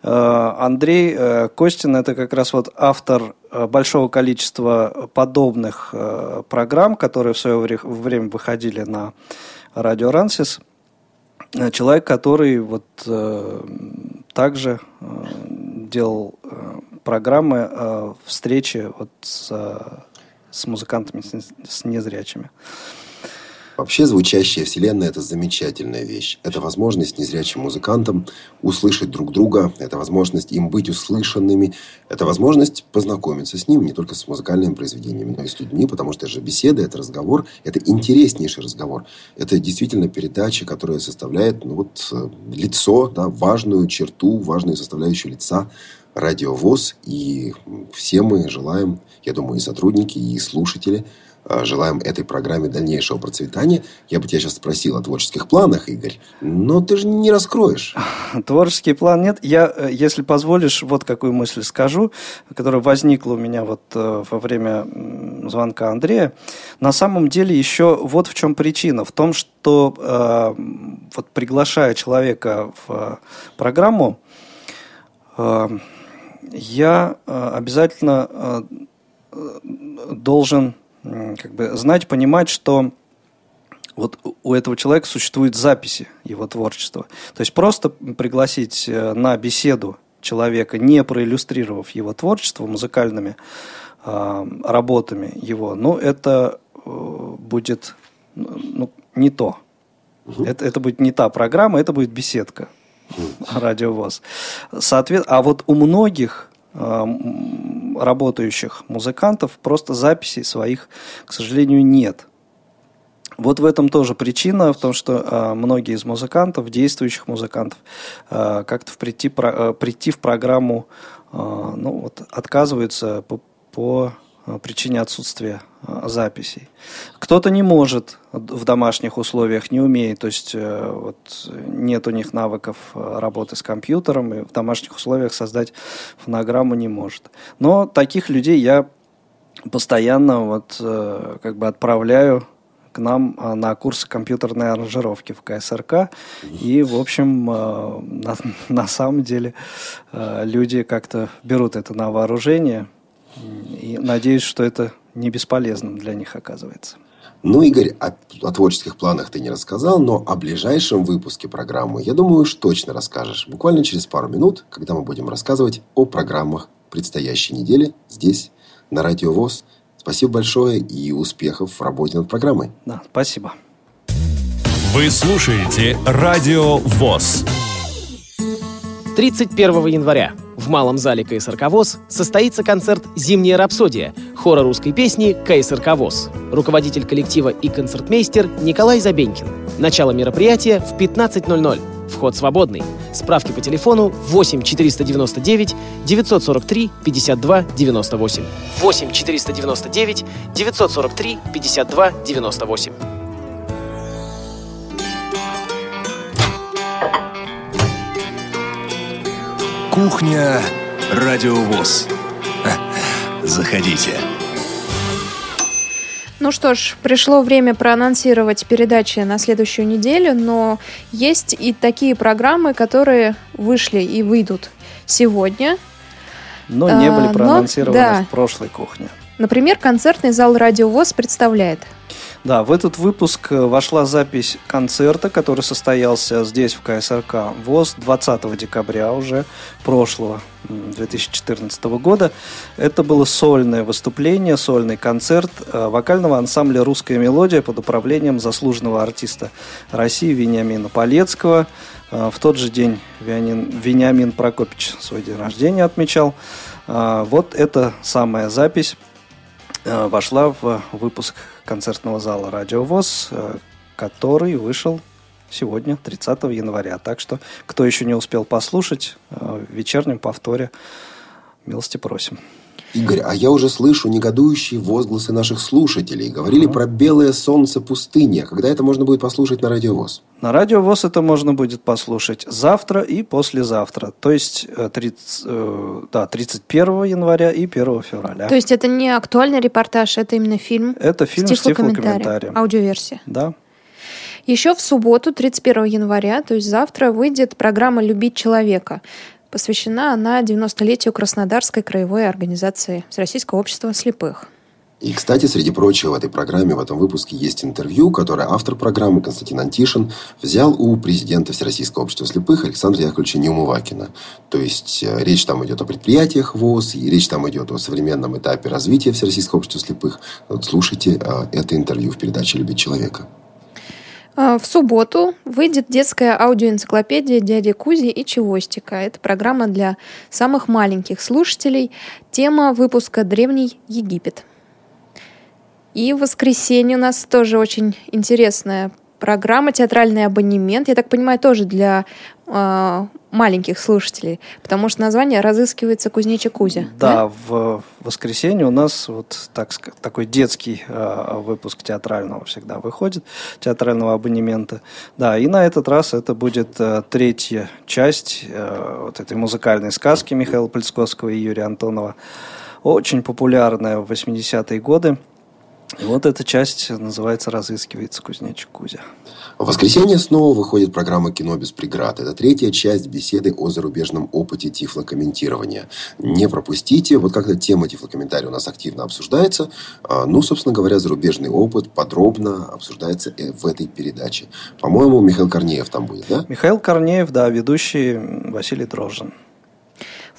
э, Андрей э, Костин это как раз вот автор э, большого количества подобных э, программ, которые в свое время выходили на радио Рансис. Э, человек, который вот э, также э, делал э, программы э, встречи вот с, с музыкантами, с незрячими. Вообще звучащая вселенная – это замечательная вещь. Это возможность незрячим музыкантам услышать друг друга, это возможность им быть услышанными, это возможность познакомиться с ним не только с музыкальными произведениями, но и с людьми, потому что это же беседа, это разговор, это интереснейший разговор. Это действительно передача, которая составляет ну, вот, э, лицо, да, важную черту, важную составляющую лица радиовоз. И все мы желаем, я думаю, и сотрудники, и слушатели – желаем этой программе дальнейшего процветания. Я бы тебя сейчас спросил о творческих планах, Игорь, но ты же не раскроешь. Творческий план нет. Я, э, если позволишь, вот какую мысль скажу, которая возникла у меня вот э, во время звонка Андрея. На самом деле еще вот в чем причина. В том, что вот приглашая человека в программу, я обязательно должен как бы знать, понимать, что вот у этого человека существуют записи его творчества. То есть просто пригласить э, на беседу человека, не проиллюстрировав его творчество музыкальными э, работами его, ну, это э, будет ну, не то. Угу. Это, это будет не та программа, это будет беседка радиовоз. Соответ... А вот у многих работающих музыкантов просто записей своих, к сожалению, нет. Вот в этом тоже причина, в том, что э, многие из музыкантов, действующих музыкантов, э, как-то прийти, про, э, прийти в программу, э, ну вот, отказываются по, по причине отсутствия э, записей. Кто-то не может в домашних условиях, не умеет, то есть э, вот, нет у них навыков э, работы с компьютером, и в домашних условиях создать фонограмму не может. Но таких людей я постоянно вот, как бы отправляю к нам на курсы компьютерной аранжировки в КСРК. И, в общем, на, на самом деле люди как-то берут это на вооружение – и надеюсь, что это не бесполезным для них оказывается. Ну, Игорь, о, о творческих планах ты не рассказал, но о ближайшем выпуске программы, я думаю, уж точно расскажешь. Буквально через пару минут, когда мы будем рассказывать о программах предстоящей недели здесь, на Радио ВОЗ. Спасибо большое и успехов в работе над программой. Да, спасибо. Вы слушаете Радио ВОЗ. 31 января в Малом зале КСРК ВОЗ состоится концерт «Зимняя рапсодия» хора русской песни КСРК ВОЗ. Руководитель коллектива и концертмейстер Николай Забенькин. Начало мероприятия в 15.00. Вход свободный. Справки по телефону 8 499 943 52 98. 8 499 943 52 98. Кухня Радиовоз. Заходите. Ну что ж, пришло время проанонсировать передачи на следующую неделю, но есть и такие программы, которые вышли и выйдут сегодня. Но не были проанонсированы но, да. в прошлой кухне. Например, концертный зал «Радиовоз» представляет да, в этот выпуск э, вошла запись концерта, который состоялся здесь, в КСРК ВОЗ, 20 декабря уже прошлого 2014 года. Это было сольное выступление, сольный концерт э, вокального ансамбля «Русская мелодия» под управлением заслуженного артиста России Вениамина Полецкого. Э, в тот же день Вениамин, Вениамин Прокопич свой день рождения отмечал. Вот эта самая запись вошла в выпуск концертного зала «Радио ВОЗ», э, который вышел сегодня, 30 января. Так что, кто еще не успел послушать, э, в вечернем повторе милости просим. Игорь, а я уже слышу негодующие возгласы наших слушателей. Говорили uh-huh. про белое солнце пустыни. Когда это можно будет послушать на радиовоз? На радиовоз это можно будет послушать завтра и послезавтра. То есть 30, э, да, 31 января и 1 февраля. То есть это не актуальный репортаж, это именно фильм? Это фильм с тифлокомментарием. Аудиоверсия. Да. Еще в субботу, 31 января, то есть завтра, выйдет программа «Любить человека». Посвящена она 90-летию Краснодарской краевой организации Всероссийского общества слепых. И, кстати, среди прочего, в этой программе, в этом выпуске есть интервью, которое автор программы Константин Антишин взял у президента Всероссийского общества слепых Александра Яковлевича Неумывакина. То есть, э, речь там идет о предприятиях ВОЗ, и речь там идет о современном этапе развития Всероссийского общества слепых. Вот слушайте э, это интервью в передаче «Любить человека». А, в субботу выйдет детская аудиоэнциклопедия «Дяди Кузи и Чевостика». Это программа для самых маленьких слушателей. Тема выпуска «Древний Египет». И в воскресенье у нас тоже очень интересная программа «Театральный абонемент». Я так понимаю, тоже для э, маленьких слушателей, потому что название разыскивается Кузнечик Кузя. Да, да, в воскресенье у нас вот так, такой детский э, выпуск театрального всегда выходит, театрального абонемента. Да, и на этот раз это будет э, третья часть э, вот этой музыкальной сказки Михаила Польсковского и Юрия Антонова. Очень популярная в 80-е годы. И вот эта часть называется «Разыскивается кузнечик Кузя». В воскресенье снова выходит программа «Кино без преград». Это третья часть беседы о зарубежном опыте тифлокомментирования. Не пропустите. Вот когда тема тифлокомментария у нас активно обсуждается, а, ну, собственно говоря, зарубежный опыт подробно обсуждается в этой передаче. По-моему, Михаил Корнеев там будет, да? Михаил Корнеев, да, ведущий Василий Дрожжин.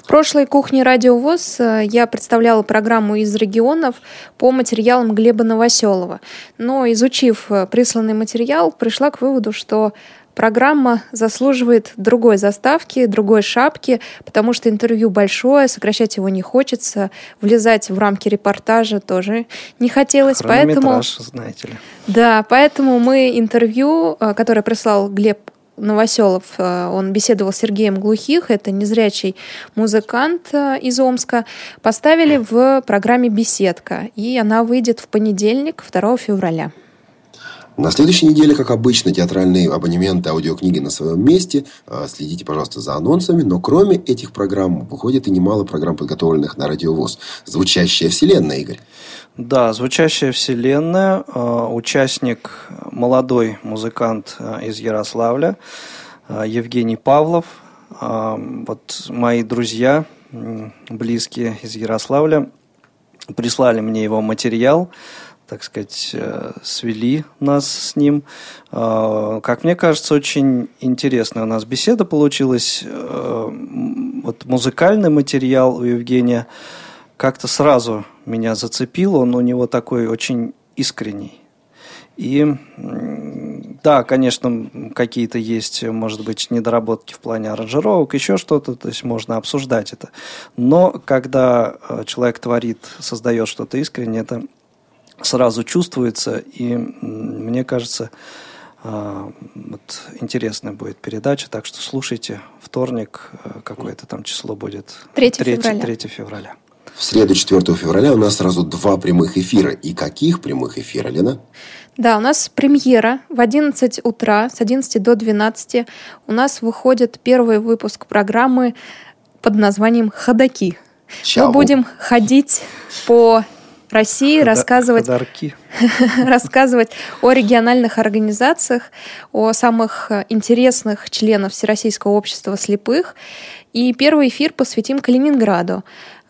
В прошлой кухне Радио ВОЗ э, я представляла программу из регионов по материалам Глеба Новоселова. Но, изучив э, присланный материал, пришла к выводу, что программа заслуживает другой заставки, другой шапки, потому что интервью большое, сокращать его не хочется, влезать в рамки репортажа тоже не хотелось. Поэтому, знаете ли. Да, поэтому мы интервью, э, которое прислал Глеб Новоселов, э, он беседовал с Сергеем Глухих, это незрячий музыкант э, из Омска, поставили в программе «Беседка», и она выйдет в понедельник, 2 февраля. На следующей неделе, как обычно, театральные абонементы, аудиокниги на своем месте. Э, следите, пожалуйста, за анонсами. Но кроме этих программ выходит и немало программ, подготовленных на радиовоз. «Звучащая вселенная», Игорь. Да, «Звучащая вселенная». Э, участник, молодой музыкант э, из Ярославля, Евгений Павлов. Вот мои друзья, близкие из Ярославля, прислали мне его материал так сказать, э, свели нас с ним. Э, как мне кажется, очень интересная у нас беседа получилась. Э, вот музыкальный материал у Евгения как-то сразу меня зацепил. Он у него такой очень искренний. И да, конечно, какие-то есть, может быть, недоработки в плане аранжировок, еще что-то, то есть можно обсуждать это. Но когда человек творит, создает что-то искренне, это сразу чувствуется, и мне кажется, а, вот интересная будет передача, так что слушайте. Вторник, э, какое-то там число будет? 3, 3 февраля. 3 февраля. В среду 4 февраля у нас сразу два прямых эфира. И каких прямых эфира, Лена? Да, у нас премьера в 11 утра, с 11 до 12 у нас выходит первый выпуск программы под названием «Ходаки». Чау. Мы будем ходить по России, Хода, рассказывать, рассказывать о региональных организациях, о самых интересных членов Всероссийского общества слепых. И первый эфир посвятим Калининграду.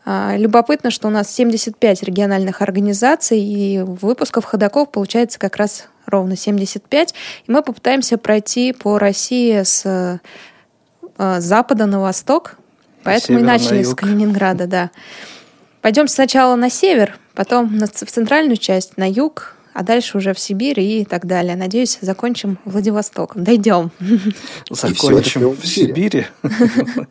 А, любопытно, что у нас 75 региональных организаций, и выпусков ходаков получается как раз ровно 75. И мы попытаемся пройти по России с э, запада на восток. Поэтому и начали с Калининграда, да. Пойдем сначала на север, потом в центральную часть, на юг, а дальше уже в Сибирь и так далее. Надеюсь, закончим Владивостоком. Дойдем. Закончим в Сибири.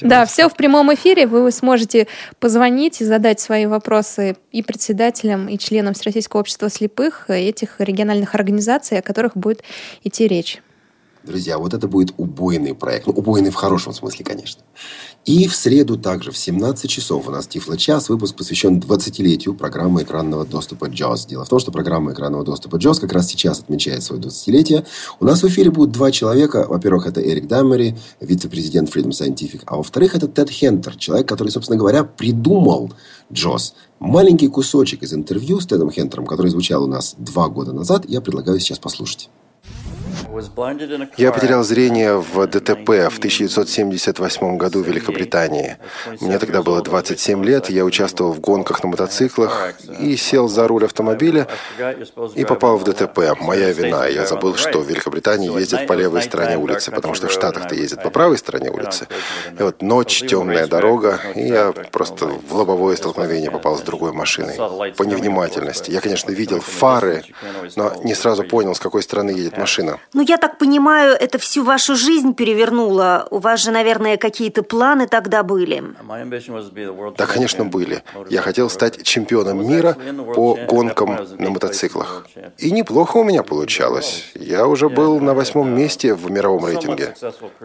Да, все в прямом эфире. Вы сможете позвонить и задать свои вопросы и председателям, и членам Всероссийского общества слепых, этих региональных организаций, о которых будет идти речь. Друзья, вот это будет убойный проект. Ну, убойный в хорошем смысле, конечно. И в среду также в 17 часов у нас Тифло-час. Выпуск посвящен 20-летию программы экранного доступа JAWS. Дело в том, что программа экранного доступа JAWS как раз сейчас отмечает свое 20-летие. У нас в эфире будут два человека. Во-первых, это Эрик Даммери, вице-президент Freedom Scientific. А во-вторых, это Тед Хентер, человек, который, собственно говоря, придумал JAWS. Маленький кусочек из интервью с Тедом Хентером, который звучал у нас два года назад, я предлагаю сейчас послушать. Я потерял зрение в ДТП в 1978 году в Великобритании. Мне тогда было 27 лет, я участвовал в гонках на мотоциклах и сел за руль автомобиля и попал в ДТП. Моя вина. Я забыл, что в Великобритании ездят по левой стороне улицы, потому что в Штатах-то ездят по правой стороне улицы. И вот ночь, темная дорога, и я просто в лобовое столкновение попал с другой машиной. По невнимательности. Я, конечно, видел фары, но не сразу понял, с какой стороны едет машина. Ну, я так понимаю, это всю вашу жизнь перевернуло. У вас же, наверное, какие-то планы тогда были. Да, конечно, были. Я хотел стать чемпионом мира по гонкам на мотоциклах. И неплохо у меня получалось. Я уже был на восьмом месте в мировом рейтинге.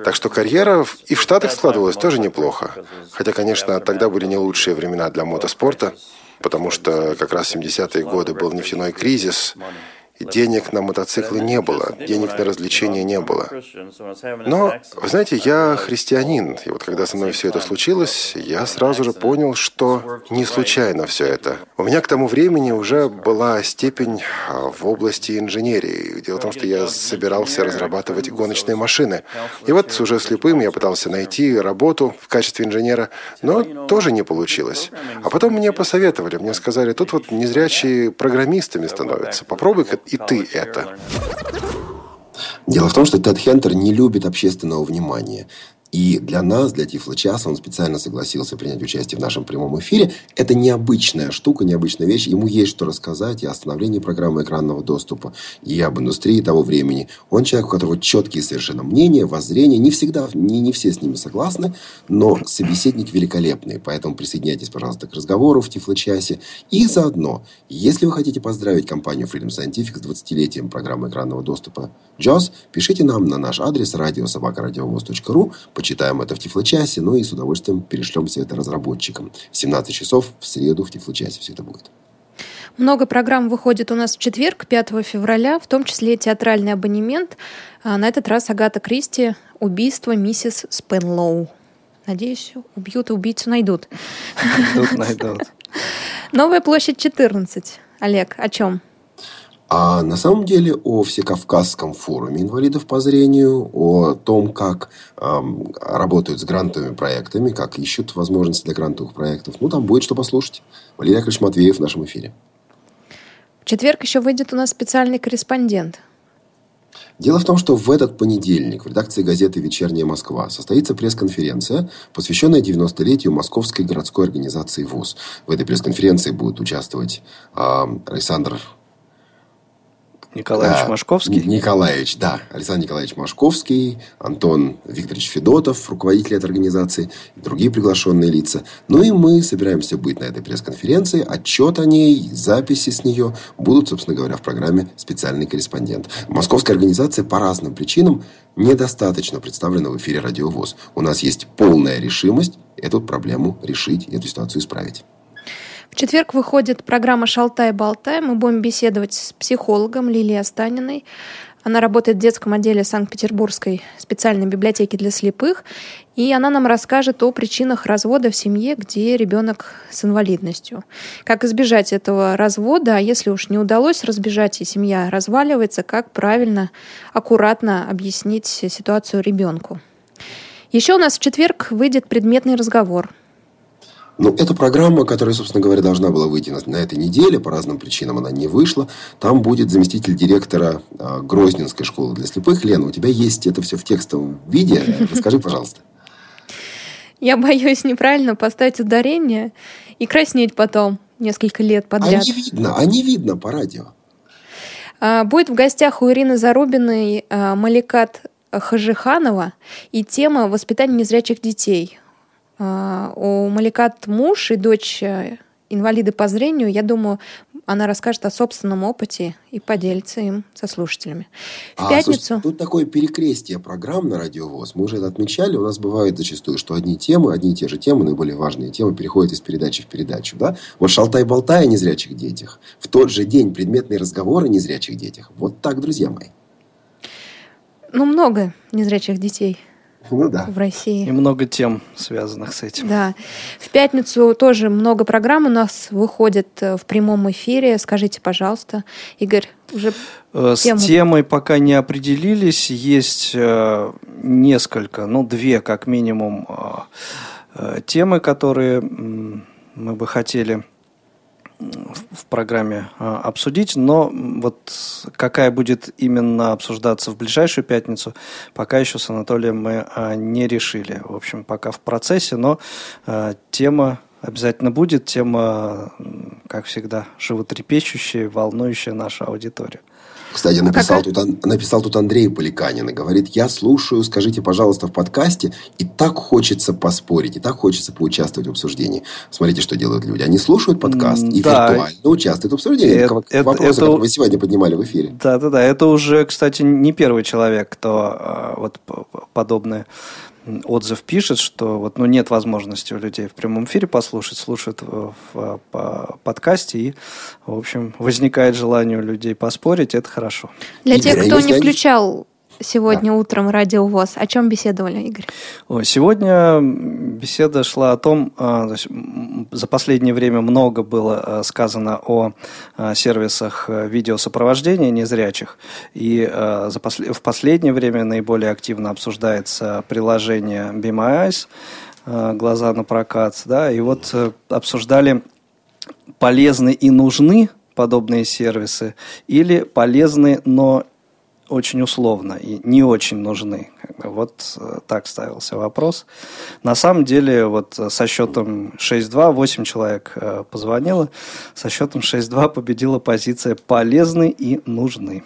Так что карьера и в Штатах складывалась тоже неплохо. Хотя, конечно, тогда были не лучшие времена для мотоспорта, потому что как раз 70-е годы был нефтяной кризис, денег на мотоциклы не было, денег на развлечения не было. Но, вы знаете, я христианин, и вот когда со мной все это случилось, я сразу же понял, что не случайно все это. У меня к тому времени уже была степень а, в области инженерии. Дело в том, что я собирался разрабатывать гоночные машины. И вот уже слепым я пытался найти работу в качестве инженера, но тоже не получилось. А потом мне посоветовали, мне сказали, тут вот незрячие программистами становятся. Попробуй-ка и ты это. Дело в том, что Тед Хентер не любит общественного внимания. И для нас, для Тифла Часа, он специально согласился принять участие в нашем прямом эфире. Это необычная штука, необычная вещь. Ему есть что рассказать и о остановлении программы экранного доступа, и об индустрии того времени. Он человек, у которого четкие совершенно мнения, воззрения. Не всегда, не, не все с ними согласны, но собеседник великолепный. Поэтому присоединяйтесь, пожалуйста, к разговору в Тифло Часе. И заодно, если вы хотите поздравить компанию Freedom Scientific с 20-летием программы экранного доступа JAWS, пишите нам на наш адрес радиособакарадиовоз.ру почитаем это в Тифлочасе, ну и с удовольствием перешлем все это разработчикам. В 17 часов в среду в Тифлочасе все это будет. Много программ выходит у нас в четверг, 5 февраля, в том числе театральный абонемент. А на этот раз Агата Кристи «Убийство миссис Спенлоу». Надеюсь, убьют и убийцу найдут. Найдут, найдут. Новая площадь 14. Олег, о чем? А на самом деле о Всекавказском форуме инвалидов по зрению, о том, как эм, работают с грантовыми проектами, как ищут возможности для грантовых проектов. Ну, там будет что послушать. Валерий Яковлевич Матвеев в нашем эфире. В четверг еще выйдет у нас специальный корреспондент. Дело в том, что в этот понедельник в редакции газеты «Вечерняя Москва» состоится пресс-конференция, посвященная 90-летию Московской городской организации ВОЗ. В этой пресс-конференции будет участвовать э, Александр Николаевич да, Машковский? Николаевич, да. Александр Николаевич Машковский, Антон Викторович Федотов, руководитель этой организации, другие приглашенные лица. Ну и мы собираемся быть на этой пресс-конференции. Отчет о ней, записи с нее будут, собственно говоря, в программе «Специальный корреспондент». Московская организация по разным причинам недостаточно представлена в эфире «Радиовоз». У нас есть полная решимость эту проблему решить, эту ситуацию исправить. В четверг выходит программа «Шалтай-болтай». Мы будем беседовать с психологом Лилией Останиной. Она работает в детском отделе Санкт-Петербургской специальной библиотеки для слепых. И она нам расскажет о причинах развода в семье, где ребенок с инвалидностью. Как избежать этого развода, а если уж не удалось разбежать и семья разваливается, как правильно, аккуратно объяснить ситуацию ребенку. Еще у нас в четверг выйдет предметный разговор – ну, эта программа, которая, собственно говоря, должна была выйти на, на этой неделе, по разным причинам она не вышла. Там будет заместитель директора э, Грозненской школы для слепых. Лена, у тебя есть это все в текстовом виде. Расскажи, пожалуйста. Я боюсь неправильно поставить ударение и краснеть потом несколько лет подряд. А не видно, а не видно по радио. А, будет в гостях у Ирины Зарубиной а, Маликат Хажиханова и тема воспитания незрячих детей. А, у Маликат муж и дочь э, инвалиды по зрению, я думаю, она расскажет о собственном опыте и поделится им со слушателями. В а, пятницу... Слушайте, тут такое перекрестие программ на радиовоз. Мы уже это отмечали. У нас бывает зачастую, что одни темы, одни и те же темы, наиболее важные темы, переходят из передачи в передачу. Да? Вот «Шалтай-болтай» о незрячих детях. В тот же день предметные разговоры о незрячих детях. Вот так, друзья мои. Ну, много незрячих детей – ну, да. в России. И много тем, связанных с этим. Да. В пятницу тоже много программ у нас выходит э, в прямом эфире. Скажите, пожалуйста, Игорь, уже э, С тему... темой пока не определились. Есть э, несколько, ну, две как минимум темы, которые мы бы хотели в программе а, обсудить, но вот какая будет именно обсуждаться в ближайшую пятницу, пока еще с Анатолием мы а, не решили. В общем, пока в процессе, но а, тема обязательно будет, тема, как всегда, животрепещущая, волнующая нашу аудиторию. Кстати, написал, а тут, написал тут Андрей Поликанин и говорит, я слушаю, скажите, пожалуйста, в подкасте, и так хочется поспорить, и так хочется поучаствовать в обсуждении. Смотрите, что делают люди. Они слушают подкаст и да. виртуально участвуют в обсуждении. Это, это, вопросы, это, которые вы сегодня поднимали в эфире. Да, да, да. Это уже, кстати, не первый человек, кто э, вот подобное отзыв пишет, что вот, ну, нет возможности у людей в прямом эфире послушать, слушают в, в, в подкасте, и, в общем, возникает желание у людей поспорить, это хорошо. Для тех, кто не включал сегодня да. утром радио ВОЗ. О чем беседовали, Игорь? Ой, сегодня беседа шла о том, а, то есть, за последнее время много было а, сказано о а, сервисах видеосопровождения незрячих, и за в последнее время наиболее активно обсуждается приложение Eyes, глаза на прокат, да, и вот э, обсуждали полезны и нужны подобные сервисы или полезны, но очень условно и не очень нужны. Вот э, так ставился вопрос. На самом деле, вот э, со счетом 6-2 8 человек э, позвонило. Со счетом 6-2 победила позиция «полезны и нужны».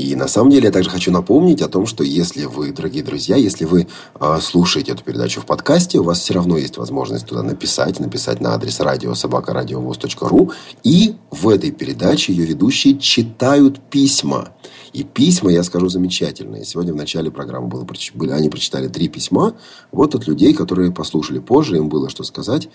И на самом деле я также хочу напомнить о том, что если вы, дорогие друзья, если вы э, слушаете эту передачу в подкасте, у вас все равно есть возможность туда написать, написать на адрес радиособакарадиовоз.ру. И в этой передаче ее ведущие читают письма. И письма, я скажу, замечательные. Сегодня в начале программы было, были, они прочитали три письма. Вот от людей, которые послушали позже, им было что сказать.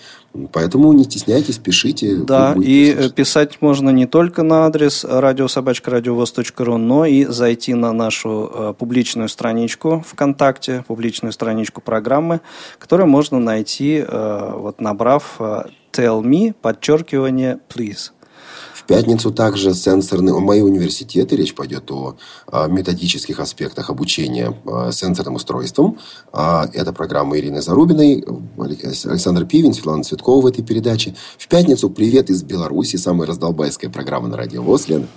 Поэтому не стесняйтесь, пишите. Да, и послушать. писать можно не только на адрес радиособачка.радиовоз.ру, но и зайти на нашу э, публичную страничку ВКонтакте, публичную страничку программы, которую можно найти, э, вот набрав э, Tell me, подчеркивание, please пятницу также сенсорные, мои университеты, речь пойдет о, о методических аспектах обучения о, сенсорным устройствам. А, это программа Ирины Зарубиной, Александр Пивин, Светлана Цветкова в этой передаче. В пятницу привет из Беларуси, самая раздолбайская программа на радио ВОЗ, Лена.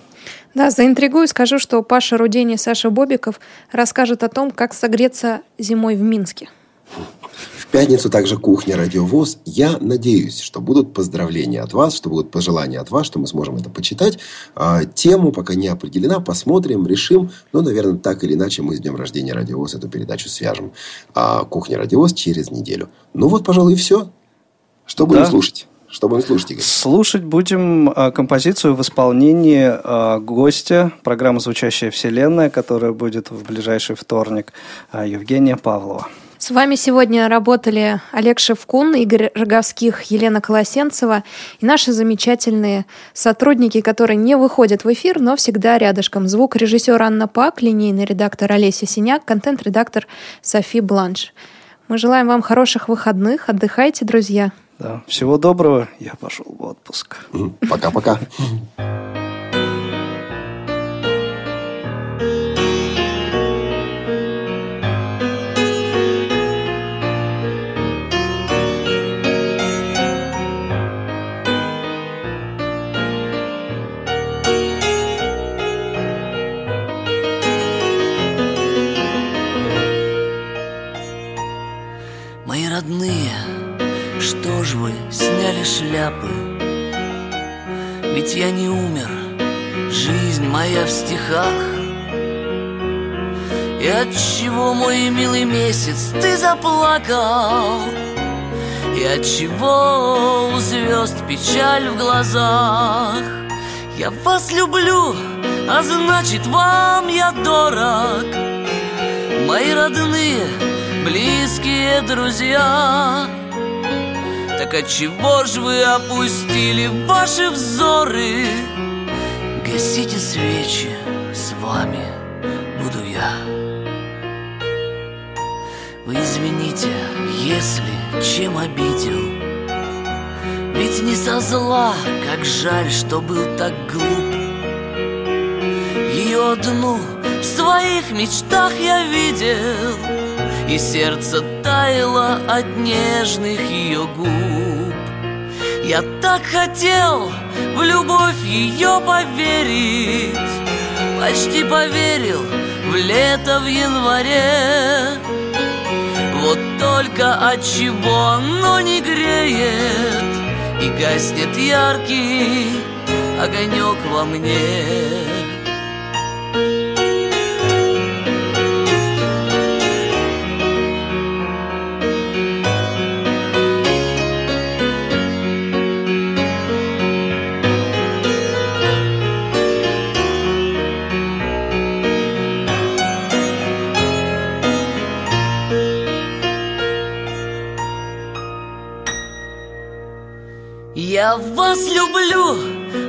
Да, заинтригую, скажу, что Паша Рудень и Саша Бобиков расскажет о том, как согреться зимой в Минске. Пятницу также кухня Радиовоз. Я надеюсь, что будут поздравления от вас, что будут пожелания от вас, что мы сможем это почитать. А, тему пока не определена. Посмотрим, решим. Но, наверное, так или иначе мы с днем рождения Радиовоз эту передачу свяжем. А кухня Радиовоз через неделю. Ну вот, пожалуй, и все. Что будем да. слушать? Что будем слушать, Игорь? Слушать будем а, композицию в исполнении а, гостя программы «Звучащая вселенная», которая будет в ближайший вторник, Евгения Павлова. С вами сегодня работали Олег Шевкун, Игорь Роговских, Елена Колосенцева и наши замечательные сотрудники, которые не выходят в эфир, но всегда рядышком. Звук режиссер Анна Пак, линейный редактор Олеся Синяк, контент-редактор Софи Бланш. Мы желаем вам хороших выходных. Отдыхайте, друзья. Да, всего доброго. Я пошел в отпуск. Пока-пока. Родные, что ж вы сняли шляпы? Ведь я не умер, жизнь моя в стихах. И от чего, мой милый месяц, ты заплакал? И от чего у звезд печаль в глазах? Я вас люблю, а значит вам я дорог Мои родные, близкие друзья. Так отчего ж вы опустили ваши взоры? Гасите свечи, с вами буду я. Вы извините, если чем обидел. Ведь не со зла, как жаль, что был так глуп. Ее одну в своих мечтах я видел и сердце таяло от нежных ее губ. Я так хотел в любовь ее поверить Почти поверил в лето в январе. Вот только от чего оно не греет И гаснет яркий огонек во мне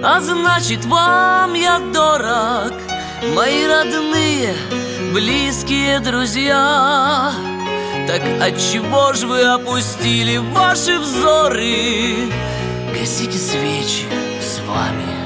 а значит вам я дорог Мои родные, близкие друзья Так отчего ж вы опустили ваши взоры? Гасите свечи, с вами